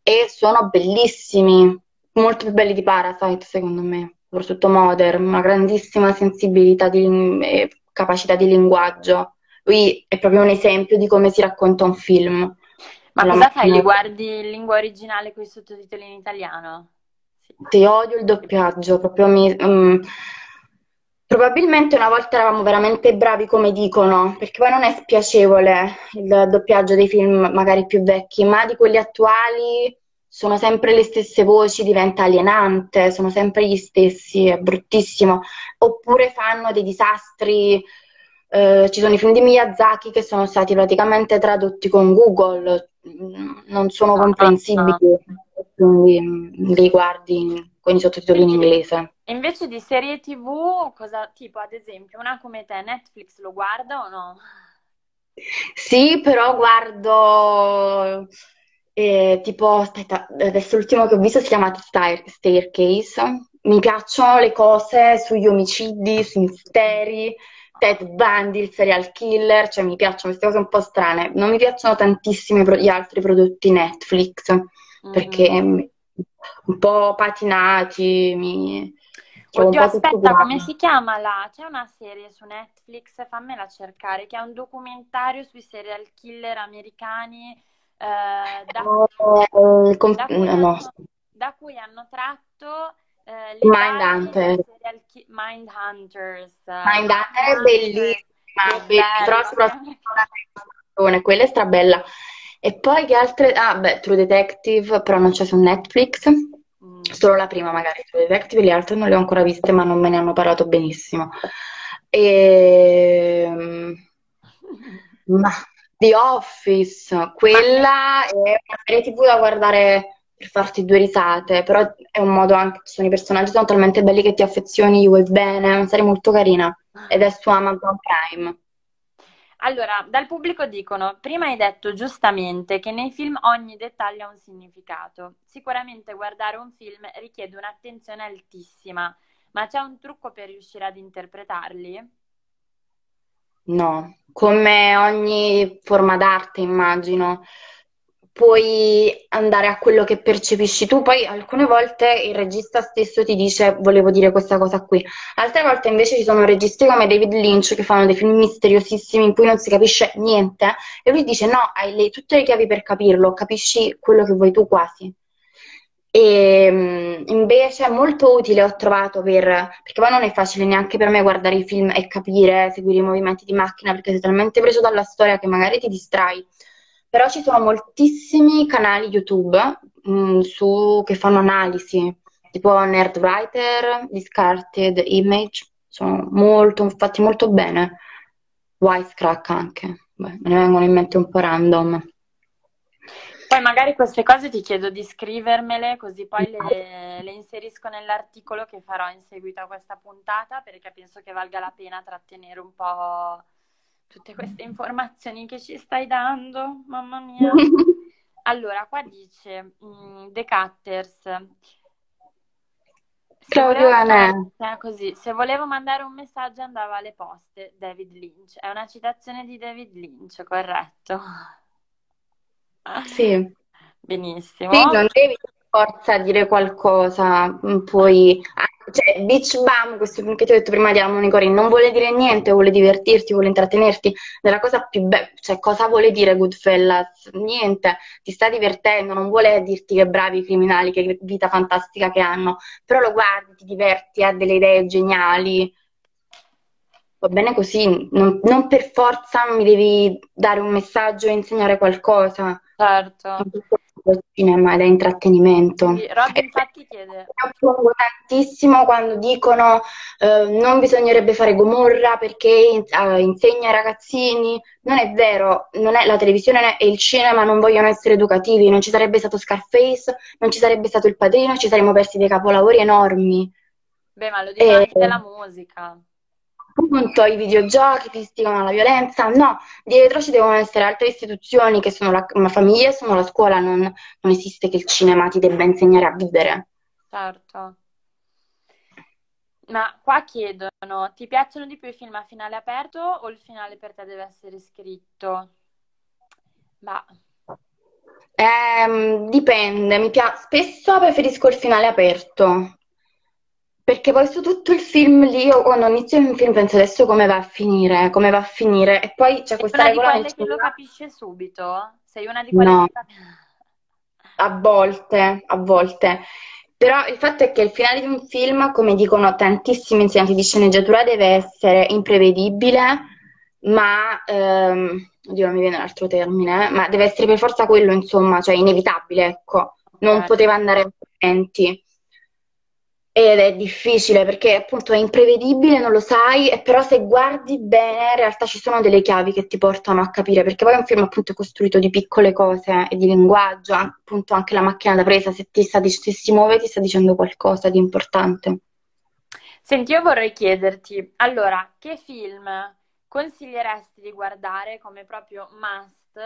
E sono bellissimi, molto più belli di Parasite, secondo me. Soprattutto Mother, una grandissima sensibilità di, e capacità di linguaggio. Lui è proprio un esempio di come si racconta un film. Ma cosa fai? Li guardi in lingua originale con i sottotitoli in italiano? Sì. Sì, odio il doppiaggio, proprio mi, mm, probabilmente una volta eravamo veramente bravi come dicono, perché poi non è spiacevole il doppiaggio dei film magari più vecchi, ma di quelli attuali sono sempre le stesse voci, diventa alienante, sono sempre gli stessi, è bruttissimo. Oppure fanno dei disastri, eh, ci sono i film di Miyazaki che sono stati praticamente tradotti con Google, non sono Ah, comprensibili, quindi mm, li guardi con i sottotitoli in inglese. invece di serie TV, cosa, tipo ad esempio una come te, Netflix lo guarda o no? Sì, però guardo eh, tipo, aspetta, adesso l'ultimo che ho visto si chiama Stair- Staircase. Mi piacciono le cose sugli omicidi, sui misteri, Ted Bundy, il serial killer, cioè mi piacciono queste cose un po' strane. Non mi piacciono tantissimo i pro- gli altri prodotti Netflix perché Mhm. mm, un po' patinati, mi un Oddio, aspetta, come si chiama la? C'è una serie su Netflix, fammela cercare, che è un documentario sui serial killer americani eh, da cui, Eh, com- da cui no, hanno, da cui hanno tratto eh, Mindhunters. Mindhunter è Mindhunters, che bellissima, be- però soprattutto la quella è strabella. E poi che altre? Ah, beh, True Detective, però non c'è su Netflix. Mm. Solo la prima magari, True Detective, le altre non le ho ancora viste, ma non me ne hanno parlato benissimo. E... Ma The Office, Ma quella è una serie TV da guardare per farti due risate, però è un modo anche, sono i personaggi sono talmente belli che ti affezioni, gli vuoi bene, è una serie molto carina ed è su Amazon Prime. Allora, dal pubblico dicono, prima hai detto giustamente che nei film ogni dettaglio ha un significato. Sicuramente guardare un film richiede un'attenzione altissima, ma c'è un trucco per riuscire ad interpretarli? No, come ogni forma d'arte, immagino. Puoi andare a quello che percepisci tu. Poi alcune volte il regista stesso ti dice volevo dire questa cosa qui. Altre volte invece ci sono registi come David Lynch che fanno dei film misteriosissimi in cui non si capisce niente e lui dice no, hai le, tutte le chiavi per capirlo, capisci quello che vuoi tu quasi. E mm, invece è molto utile, ho trovato per, perché poi non è facile neanche per me guardare i film e capire, seguire i movimenti di macchina, perché sei talmente preso dalla storia che magari ti distrai. Però ci sono moltissimi canali YouTube mh, mm, su, che fanno analisi, tipo Nerdwriter, Discarded Image, sono molto, fatti molto bene. Wisecrack anche, Beh, me ne vengono in mente un po' random. Poi magari queste cose ti chiedo di scrivermele, così poi le, le, inserisco nell'articolo che farò in seguito a questa puntata, perché penso che valga la pena trattenere un po' tutte queste informazioni che ci stai dando, mamma mia. Allora, qua dice um, The Cutters. Claudio volevo, eh, così, se volevo mandare un messaggio andava alle poste, David Lynch. È una citazione di David Lynch, corretto? Sì. Benissimo. Sì, non devi per forza dire qualcosa, mm, poi... Cioè, Beach Bum, questo film che ti ho detto prima di Amoni Corinne, non vuole dire niente, vuole divertirti, vuole intrattenerti. Nella cosa più bella, cioè, cosa vuole dire Goodfellas? Niente, ti sta divertendo, non vuole dirti che bravi i criminali, che vita fantastica che hanno, però lo guardi, ti diverti, ha delle idee geniali va bene così, non, non, per forza mi devi dare un messaggio e insegnare qualcosa. Certo. Il cinema ed è intrattenimento. Sì, Rob infatti chiede. Mi oppongo tantissimo quando dicono eh, non bisognerebbe fare Gomorra perché eh, insegna ai ragazzini. Non è vero, non è, la televisione e il cinema non vogliono essere educativi, non ci sarebbe stato Scarface, non ci sarebbe stato Il Padrino, ci saremmo persi dei capolavori enormi. Beh, ma lo dico e... anche della musica appunto i videogiochi che istigano alla violenza, no, dietro ci devono essere altre istituzioni che sono la, la famiglia, sono la scuola, non, non, esiste che il cinema ti debba insegnare a vivere. Certo. Ma qua chiedono, ti piacciono di più i film a finale aperto o il finale per te deve essere scritto? Ma... Eh, dipende, mi piace, spesso preferisco il finale aperto, perché poi su tutto il film lì, io quando inizio un film penso adesso come va a finire, come va a finire, e poi c'è questa una regola... Sei una di quelle che lo capisce subito? Sei una di quelle no. che... A volte, a volte. Però il fatto è che il finale di un film, come dicono tantissimi insegnanti di sceneggiatura, deve essere imprevedibile, ma... Ehm, oddio, non mi viene l'altro termine, ma deve essere per forza quello, insomma, cioè inevitabile, ecco. Non okay. poteva andare altrimenti. Ed è difficile perché appunto è imprevedibile, non lo sai, però se guardi bene in realtà ci sono delle chiavi che ti portano a capire, perché poi è un film appunto costruito di piccole cose e di linguaggio, appunto anche la macchina da presa, se ti, sta, se si muove ti sta dicendo qualcosa di importante. Senti, io vorrei chiederti, allora, che film consiglieresti di guardare come proprio must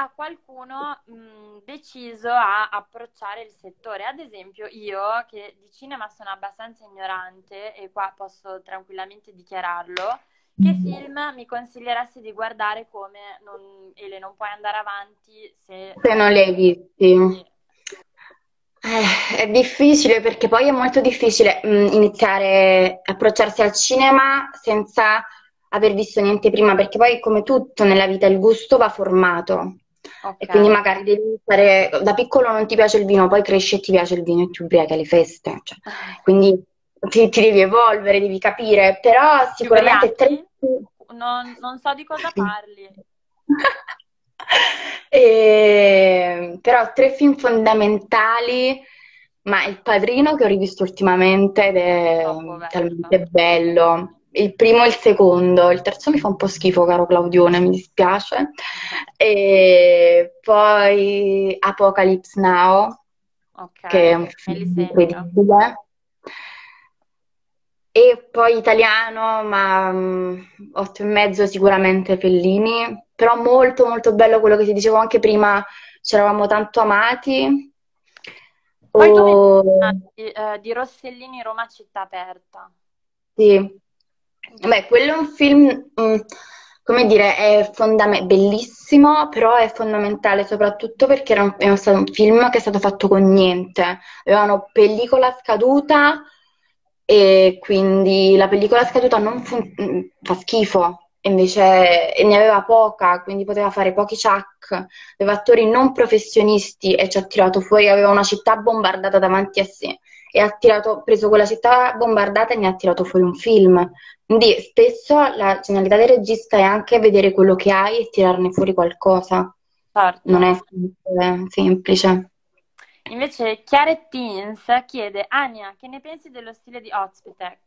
a qualcuno mh, deciso a approcciare il settore. Ad esempio, io che di cinema sono abbastanza ignorante e qua posso tranquillamente dichiararlo, che film mi consiglieresti di guardare come non, Ele, non puoi andare avanti se, se non li hai visti? Eh, è difficile perché poi è molto difficile mh, iniziare a approcciarsi al cinema senza aver visto niente prima, perché poi come tutto nella vita il gusto va formato. Okay. E quindi magari devi fare, da piccolo non ti piace il vino, poi cresci e ti piace il vino e ti ubriachi alle feste. Cioè, ah. quindi ti, ti, devi evolvere, devi capire, però sicuramente... Tre... Non, non so di cosa parli. e, però tre film fondamentali, ma Il Padrino che ho rivisto ultimamente ed è oh, talmente bello il primo e il secondo, il terzo mi fa un po' schifo, caro Claudione, mi dispiace. E poi Apocalypse Now, okay, che è un film incredibile. E poi italiano, ma um, otto e mezzo sicuramente Fellini, però molto molto bello quello che ti dicevo anche prima, ci eravamo tanto amati. Poi o... tu mi eh, di Rossellini Roma città aperta. Sì, Beh, quello è un film, mm, come dire, è fondame- bellissimo, però è fondamentale soprattutto perché era un, è stato un film che è stato fatto con niente. Avevano pellicola scaduta e quindi la pellicola scaduta non fun- fa schifo, invece ne aveva poca, quindi poteva fare pochi chuck, aveva attori non professionisti e ci ha tirato fuori, aveva una città bombardata davanti a sé e ha tirato, preso quella città bombardata e ne ha tirato fuori un film. Quindi spesso la genialità del regista è anche vedere quello che hai e tirarne fuori qualcosa. Certo. Non è semplice. Invece Chiara Teens chiede, Ania, che ne pensi dello stile di Ozpetek?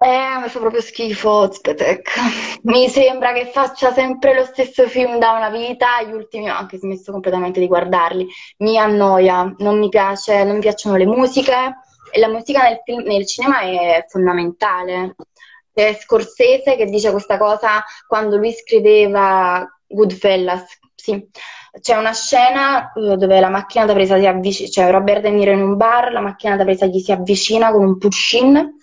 Eh, mi fa proprio schifo Ozpetek. Mi sembra che faccia sempre lo stesso film da una vita, gli ultimi ho anche smesso completamente di guardarli. Mi annoia, non mi piace, non mi piacciono le musiche la musica nel, film, nel cinema è fondamentale. C'è Scorsese che dice questa cosa quando lui scriveva Goodfellas, sì. C'è una scena eh, dove la macchina da presa si avvicina, cioè Robert De Niro in un bar, la macchina da presa gli si avvicina con un push-in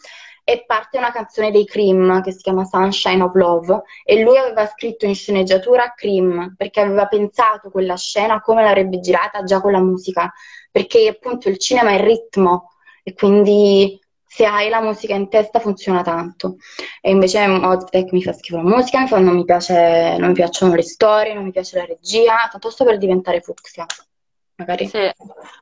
e parte una canzone dei Cream che si chiama Sunshine of Love e lui aveva scritto in sceneggiatura Cream perché aveva pensato quella scena come l'avrebbe girata già con la musica perché appunto il cinema è il ritmo e quindi se hai la musica in testa funziona tanto. E invece Oztec mi fa schifo la musica, mi fa, non, mi piace, non mi piacciono le storie, non mi piace la regia, tanto sto per diventare fucsia. Magari. Sì,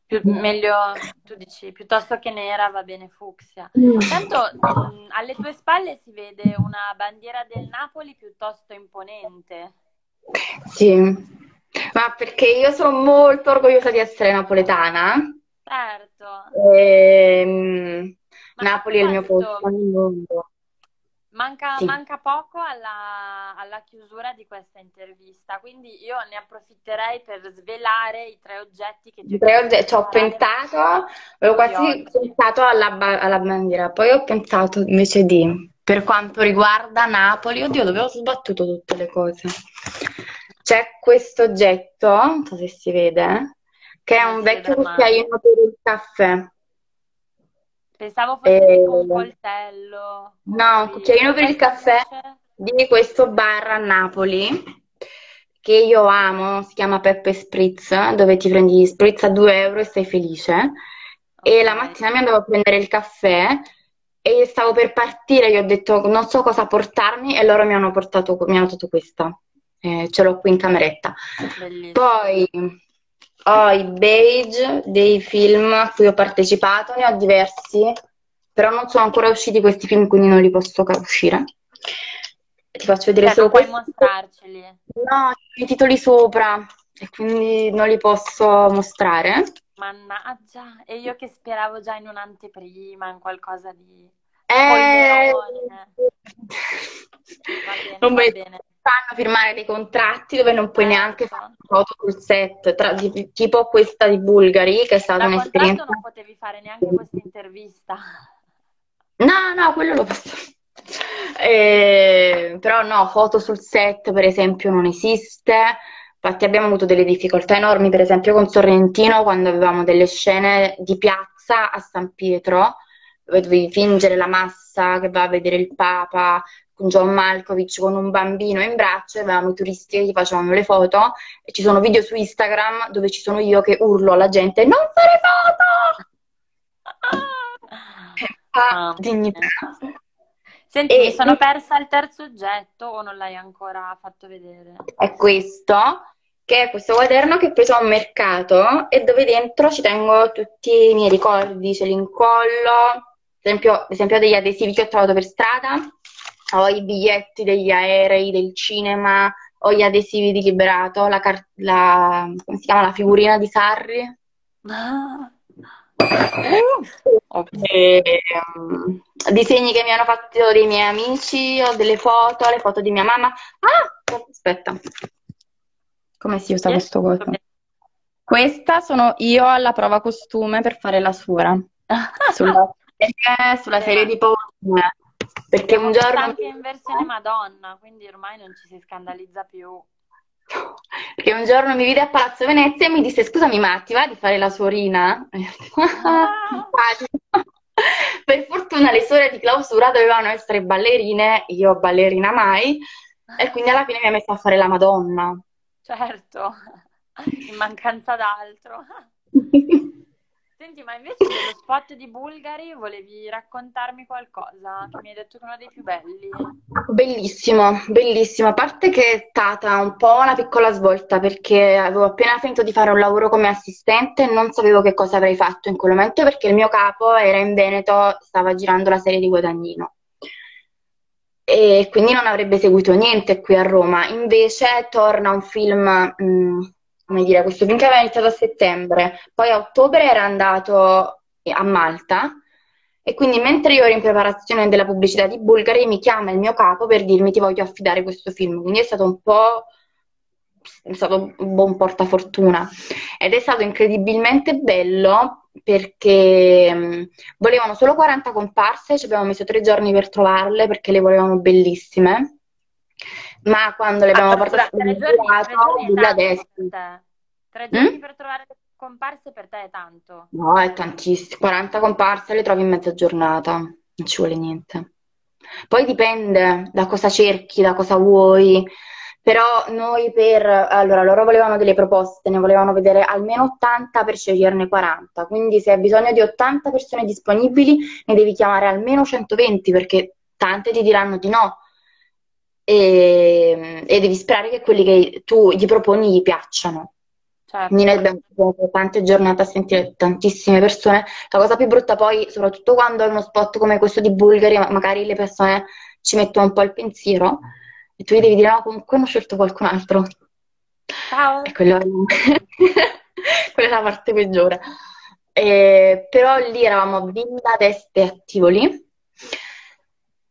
più, meglio, tu dici, piuttosto che nera va bene fucsia. Mm. Tanto mh, alle tue spalle si vede una bandiera del Napoli piuttosto imponente. Sì, ma perché io sono molto orgogliosa di essere napoletana Certo. Ehm, Napoli è il mio posto al mondo. Manca, sì. manca poco alla, alla, chiusura di questa intervista, quindi io ne approfitterei per svelare i tre oggetti che ti ho tre oggetti, ci ho pensato, avevo quasi oggi. pensato alla, alla, bandiera, poi ho pensato invece di, per quanto riguarda Napoli, oddio, dove ho sbattuto tutte le cose. C'è questo oggetto, non so se si vede, che è un vecchio cucchiaino per il caffè. Pensavo fosse e... un coltello. No, un cucchiaino per il caffè di questo bar a Napoli che io amo, si chiama Peppe Spritz, dove ti prendi gli spritz a 2 euro e sei felice. Okay. E la mattina mi andavo a prendere il caffè e stavo per partire, gli ho detto non so cosa portarmi e loro mi hanno portato, mi hanno dato questa. Eh, ce l'ho qui in cameretta. Bellissimo. Poi ho i beige dei film a cui ho partecipato, ne ho diversi, però non sono ancora usciti questi film, quindi non li posso uscire. Ti faccio vedere cioè, solo puoi mostrarceli. No, i titoli sopra e quindi non li posso mostrare. Mannaggia, e io che speravo già in un'anteprima, in qualcosa di... Eh... Bene, non va bene fanno firmare dei contratti dove non puoi neanche fare foto sul set, tra, di, tipo questa di Bulgari, che è stata da un'esperienza. non potevi fare neanche questa intervista. No, no, quello lo posso. Eh, però no, foto sul set per esempio non esiste. Infatti abbiamo avuto delle difficoltà enormi, per esempio con Sorrentino, quando avevamo delle scene di piazza a San Pietro, dove dovevi fingere la massa che va a vedere il Papa, con John Malkovich con un bambino in braccio, avevamo i turisti che gli facevano le foto e ci sono video su Instagram dove ci sono io che urlo alla gente non fare foto! Ah, ah, dignità. Senti, e... mi sono persa il terzo oggetto o non l'hai ancora fatto vedere? È questo, che è questo quaderno che ho preso a un mercato e dove dentro ci tengo tutti i miei ricordi, ce li incollo, ad esempio, ad esempio degli adesivi che ho trovato per strada ho i biglietti degli aerei, del cinema, ho gli adesivi di Liberato, la, car- la, come si chiama, la figurina di Sarri. Ah. Okay. E, um, disegni che mi hanno fatto dei miei amici, ho delle foto, le foto di mia mamma. Ah, aspetta, come si usa questo coso? Questa sono io alla prova costume per fare la suora sulla, sulla serie di Polonia. Perché un giorno... anche in versione Madonna, quindi ormai non ci si scandalizza più. Perché un giorno mi vide a Palazzo Venezia e mi disse scusami ma ti va di fare la suorina? Ah. per fortuna le suore di clausura dovevano essere ballerine, io ballerina mai, E quindi alla fine mi ha messo a fare la Madonna. Certo, in mancanza d'altro. Senti, ma invece dello spot di Bulgari volevi raccontarmi qualcosa? Che mi hai detto che è uno dei più belli. Bellissimo, bellissimo. A parte che è stata un po' una piccola svolta perché avevo appena finito di fare un lavoro come assistente e non sapevo che cosa avrei fatto in quel momento perché il mio capo era in Veneto, stava girando la serie di Guadagnino e quindi non avrebbe seguito niente qui a Roma. Invece torna un film, mh, mm, come dire, questo film che aveva iniziato a settembre, poi a ottobre era andato a Malta e quindi mentre io ero in preparazione della pubblicità di Bulgari mi chiama il mio capo per dirmi ti voglio affidare questo film, quindi è stato un po' è stato un buon portafortuna. Ed è stato incredibilmente bello perché mh, volevano solo 40 comparse, ci abbiamo messo tre giorni per trovarle perché le volevano bellissime, ma quando le abbiamo Ah, portate tre girato, adesso. Tre giorni Mm? per trovare le comparse per te è tanto. No, è tantissimo. 40 comparse le trovi in mezza giornata, non ci vuole niente. Poi dipende da cosa cerchi, da cosa vuoi. Però noi per... Allora, loro volevano delle proposte, ne volevano vedere almeno 80 per sceglierne 40. Quindi se hai bisogno di 80 persone disponibili, ne devi chiamare almeno 120 perché tante ti diranno di no. E, e devi sperare che quelli che tu gli proponi gli piacciono. Quindi noi Certo. abbiamo passato tante giornate a sentire tantissime persone. La cosa più brutta poi, soprattutto quando hai uno spot come questo di Bulgari, ma- magari le persone ci mettono un po' il pensiero e tu gli devi dire no, comunque hanno scelto qualcun altro. Ciao. E quello è... quella è la parte peggiore. E- però lì eravamo a Villa d'Este a Tivoli.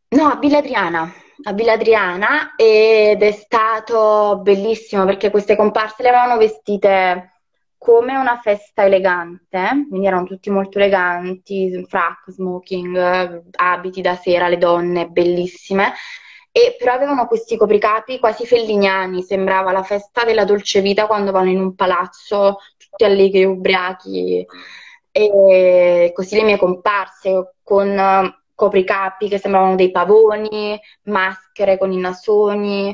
No, a Villa Adriana, a Villa Adriana ed è stato bellissimo perché queste comparse le avevano vestite come una festa elegante, quindi erano tutti molto eleganti, frac, smoking, abiti da sera, le donne bellissime, e però avevano questi copricapi quasi felliniani, sembrava la festa della dolce vita quando vanno in un palazzo tutti allegri, ubriachi, e così le mie comparse con copricapi che sembravano dei pavoni, maschere con i nasoni,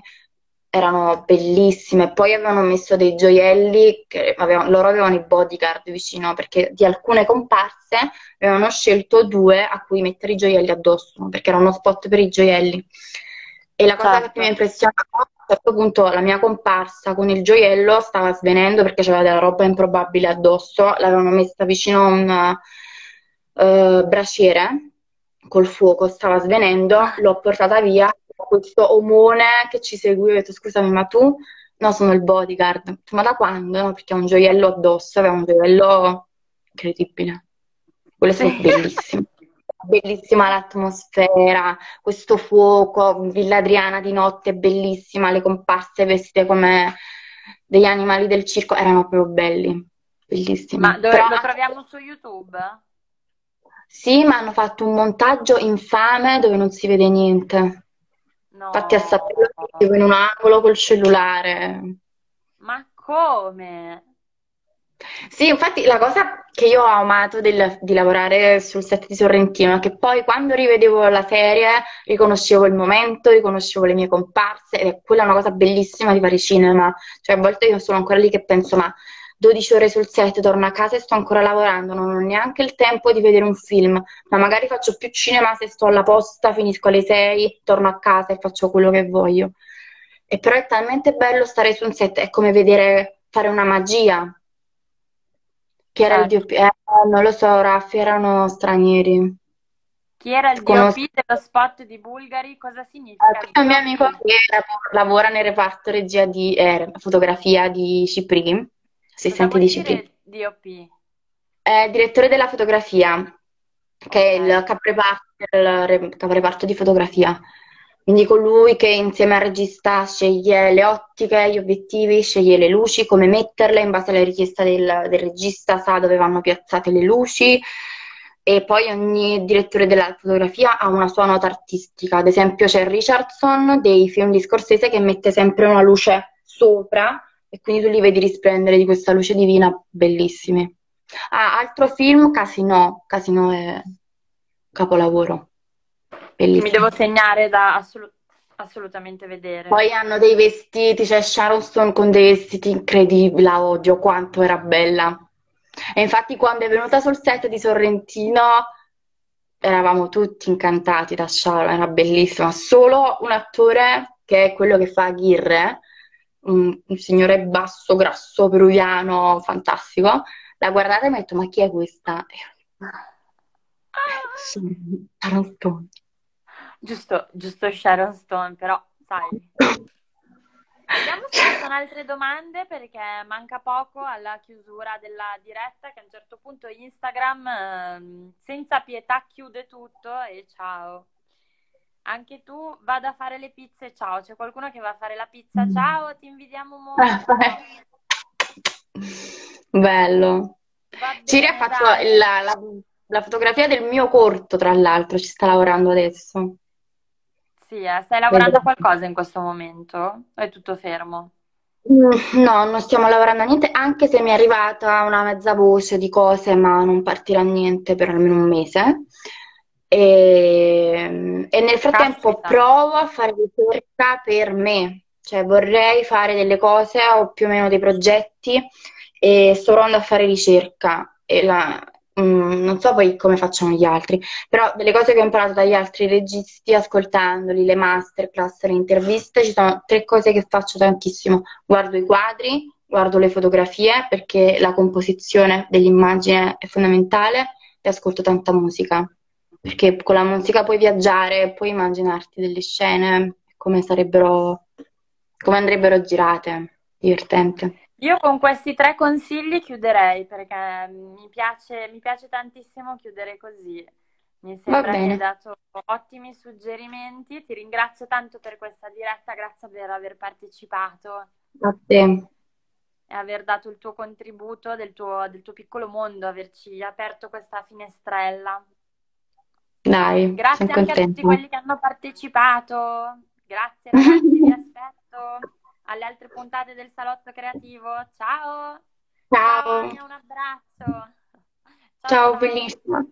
erano bellissime. Poi avevano messo dei gioielli, che avevano- loro avevano i bodyguard vicino, perché di alcune comparse avevano scelto due a cui mettere i gioielli addosso, perché era uno spot per i gioielli. E la cosa che più mi ha Certo. impressionato, a un certo punto la mia comparsa con il gioiello stava svenendo perché c'aveva della roba improbabile addosso, l'avevano messa vicino a un eh, braciere col fuoco, stava svenendo, l'ho portata via, questo omone che ci seguiva, ho detto scusami ma tu? No, sono il bodyguard. Ma da quando? No, perché ha un gioiello addosso, aveva un gioiello incredibile. Quello è stato Sì. bellissimo. Bellissima l'atmosfera, questo fuoco, Villa Adriana di notte, bellissima, le comparse vestite come degli animali del circo, erano proprio belli, Ma bellissimi. dove Però lo troviamo su YouTube? Sì, ma hanno fatto un montaggio infame dove non si vede niente. Infatti a No. saperlo mettevo in un angolo col cellulare. Ma come? Sì, infatti la cosa che io ho amato del- di lavorare sul set di Sorrentino è che poi quando rivedevo la serie riconoscevo il momento, riconoscevo le mie comparse ed è quella una cosa bellissima di fare cinema. Cioè a volte io sono ancora lì che penso, ma 12 ore sul set, torno a casa e sto ancora lavorando, non ho neanche il tempo di vedere un film, ma magari faccio più cinema se sto alla posta, finisco alle 6, torno a casa e faccio quello che voglio. E però è talmente bello stare su un set, è come vedere fare una magia. Chi era il Certo. DOP? Eh, non lo so, Raffi, erano stranieri. Chi era il Conosco. DOP dello spot di Bulgari? Cosa significa È un mio amico che lavora nel reparto regia di eh, fotografia di Cipri, assistente vuol di Cipri. dire DOP? È direttore della fotografia, che è il caporeparto di fotografia. Quindi colui che insieme al regista sceglie le ottiche, gli obiettivi, sceglie le luci, come metterle in base alle richieste del, del regista, sa dove vanno piazzate le luci. E poi ogni direttore della fotografia ha una sua nota artistica. Ad esempio c'è Richardson dei film di Scorsese che mette sempre una luce sopra e quindi tu li vedi risplendere di questa luce divina, bellissimi. Ah, altro film, Casino. Casino è capolavoro, Che mi bellissimo. devo segnare da assolut- assolutamente vedere. Poi hanno dei vestiti, c'è Sharon Stone con dei vestiti incredibili, la odio, quanto era bella. E infatti quando è venuta sul set di Sorrentino eravamo tutti incantati da Sharon, era bellissima. Solo un attore che è quello che fa Aguirre, un, un signore basso, grasso, peruviano, fantastico, l'ha guardata e mi ha detto ma chi è questa? Sharon Stone. Giusto, giusto Sharon Stone, però sai. Vediamo se ci sono altre domande perché manca poco alla chiusura della diretta che a un certo punto Instagram eh, senza pietà chiude tutto e ciao. Anche tu vada a fare le pizze, ciao. C'è qualcuno che va a fare la pizza, mm. ciao, ti invidiamo molto. Bello. Ciri ha fatto la, la, la fotografia del mio corto, tra l'altro, ci sta lavorando adesso. Sì, eh. Stai lavorando a qualcosa in questo momento? O è tutto fermo? Mm, no, non stiamo lavorando a niente, anche se mi è arrivata una mezza voce di cose, ma non partirà niente per almeno un mese. E, e nel frattempo Caspita. provo a fare ricerca per me, cioè vorrei fare delle cose, ho più o meno dei progetti e sto provando a fare ricerca. E la, Mm, non so poi come facciano gli altri, però delle cose che ho imparato dagli altri registi ascoltandoli, le masterclass, le interviste, ci sono tre cose che faccio tantissimo. Guardo i quadri, guardo le fotografie perché la composizione dell'immagine è fondamentale e ascolto tanta musica, perché con la musica puoi viaggiare, puoi immaginarti delle scene come sarebbero, come andrebbero girate, divertente. Io con questi tre consigli chiuderei perché mi piace, mi piace tantissimo chiudere così. Mi sembra che hai dato ottimi suggerimenti. Ti ringrazio tanto per questa diretta, grazie per aver partecipato. Grazie. E aver dato il tuo contributo del tuo, del tuo piccolo mondo, averci aperto questa finestrella. Dai, grazie anche contenta. a tutti quelli che hanno partecipato. Grazie ragazzi, vi aspetto alle altre puntate del Salotto Creativo. Ciao! Ciao! Ciao un abbraccio! Ciao, ciao bellissima!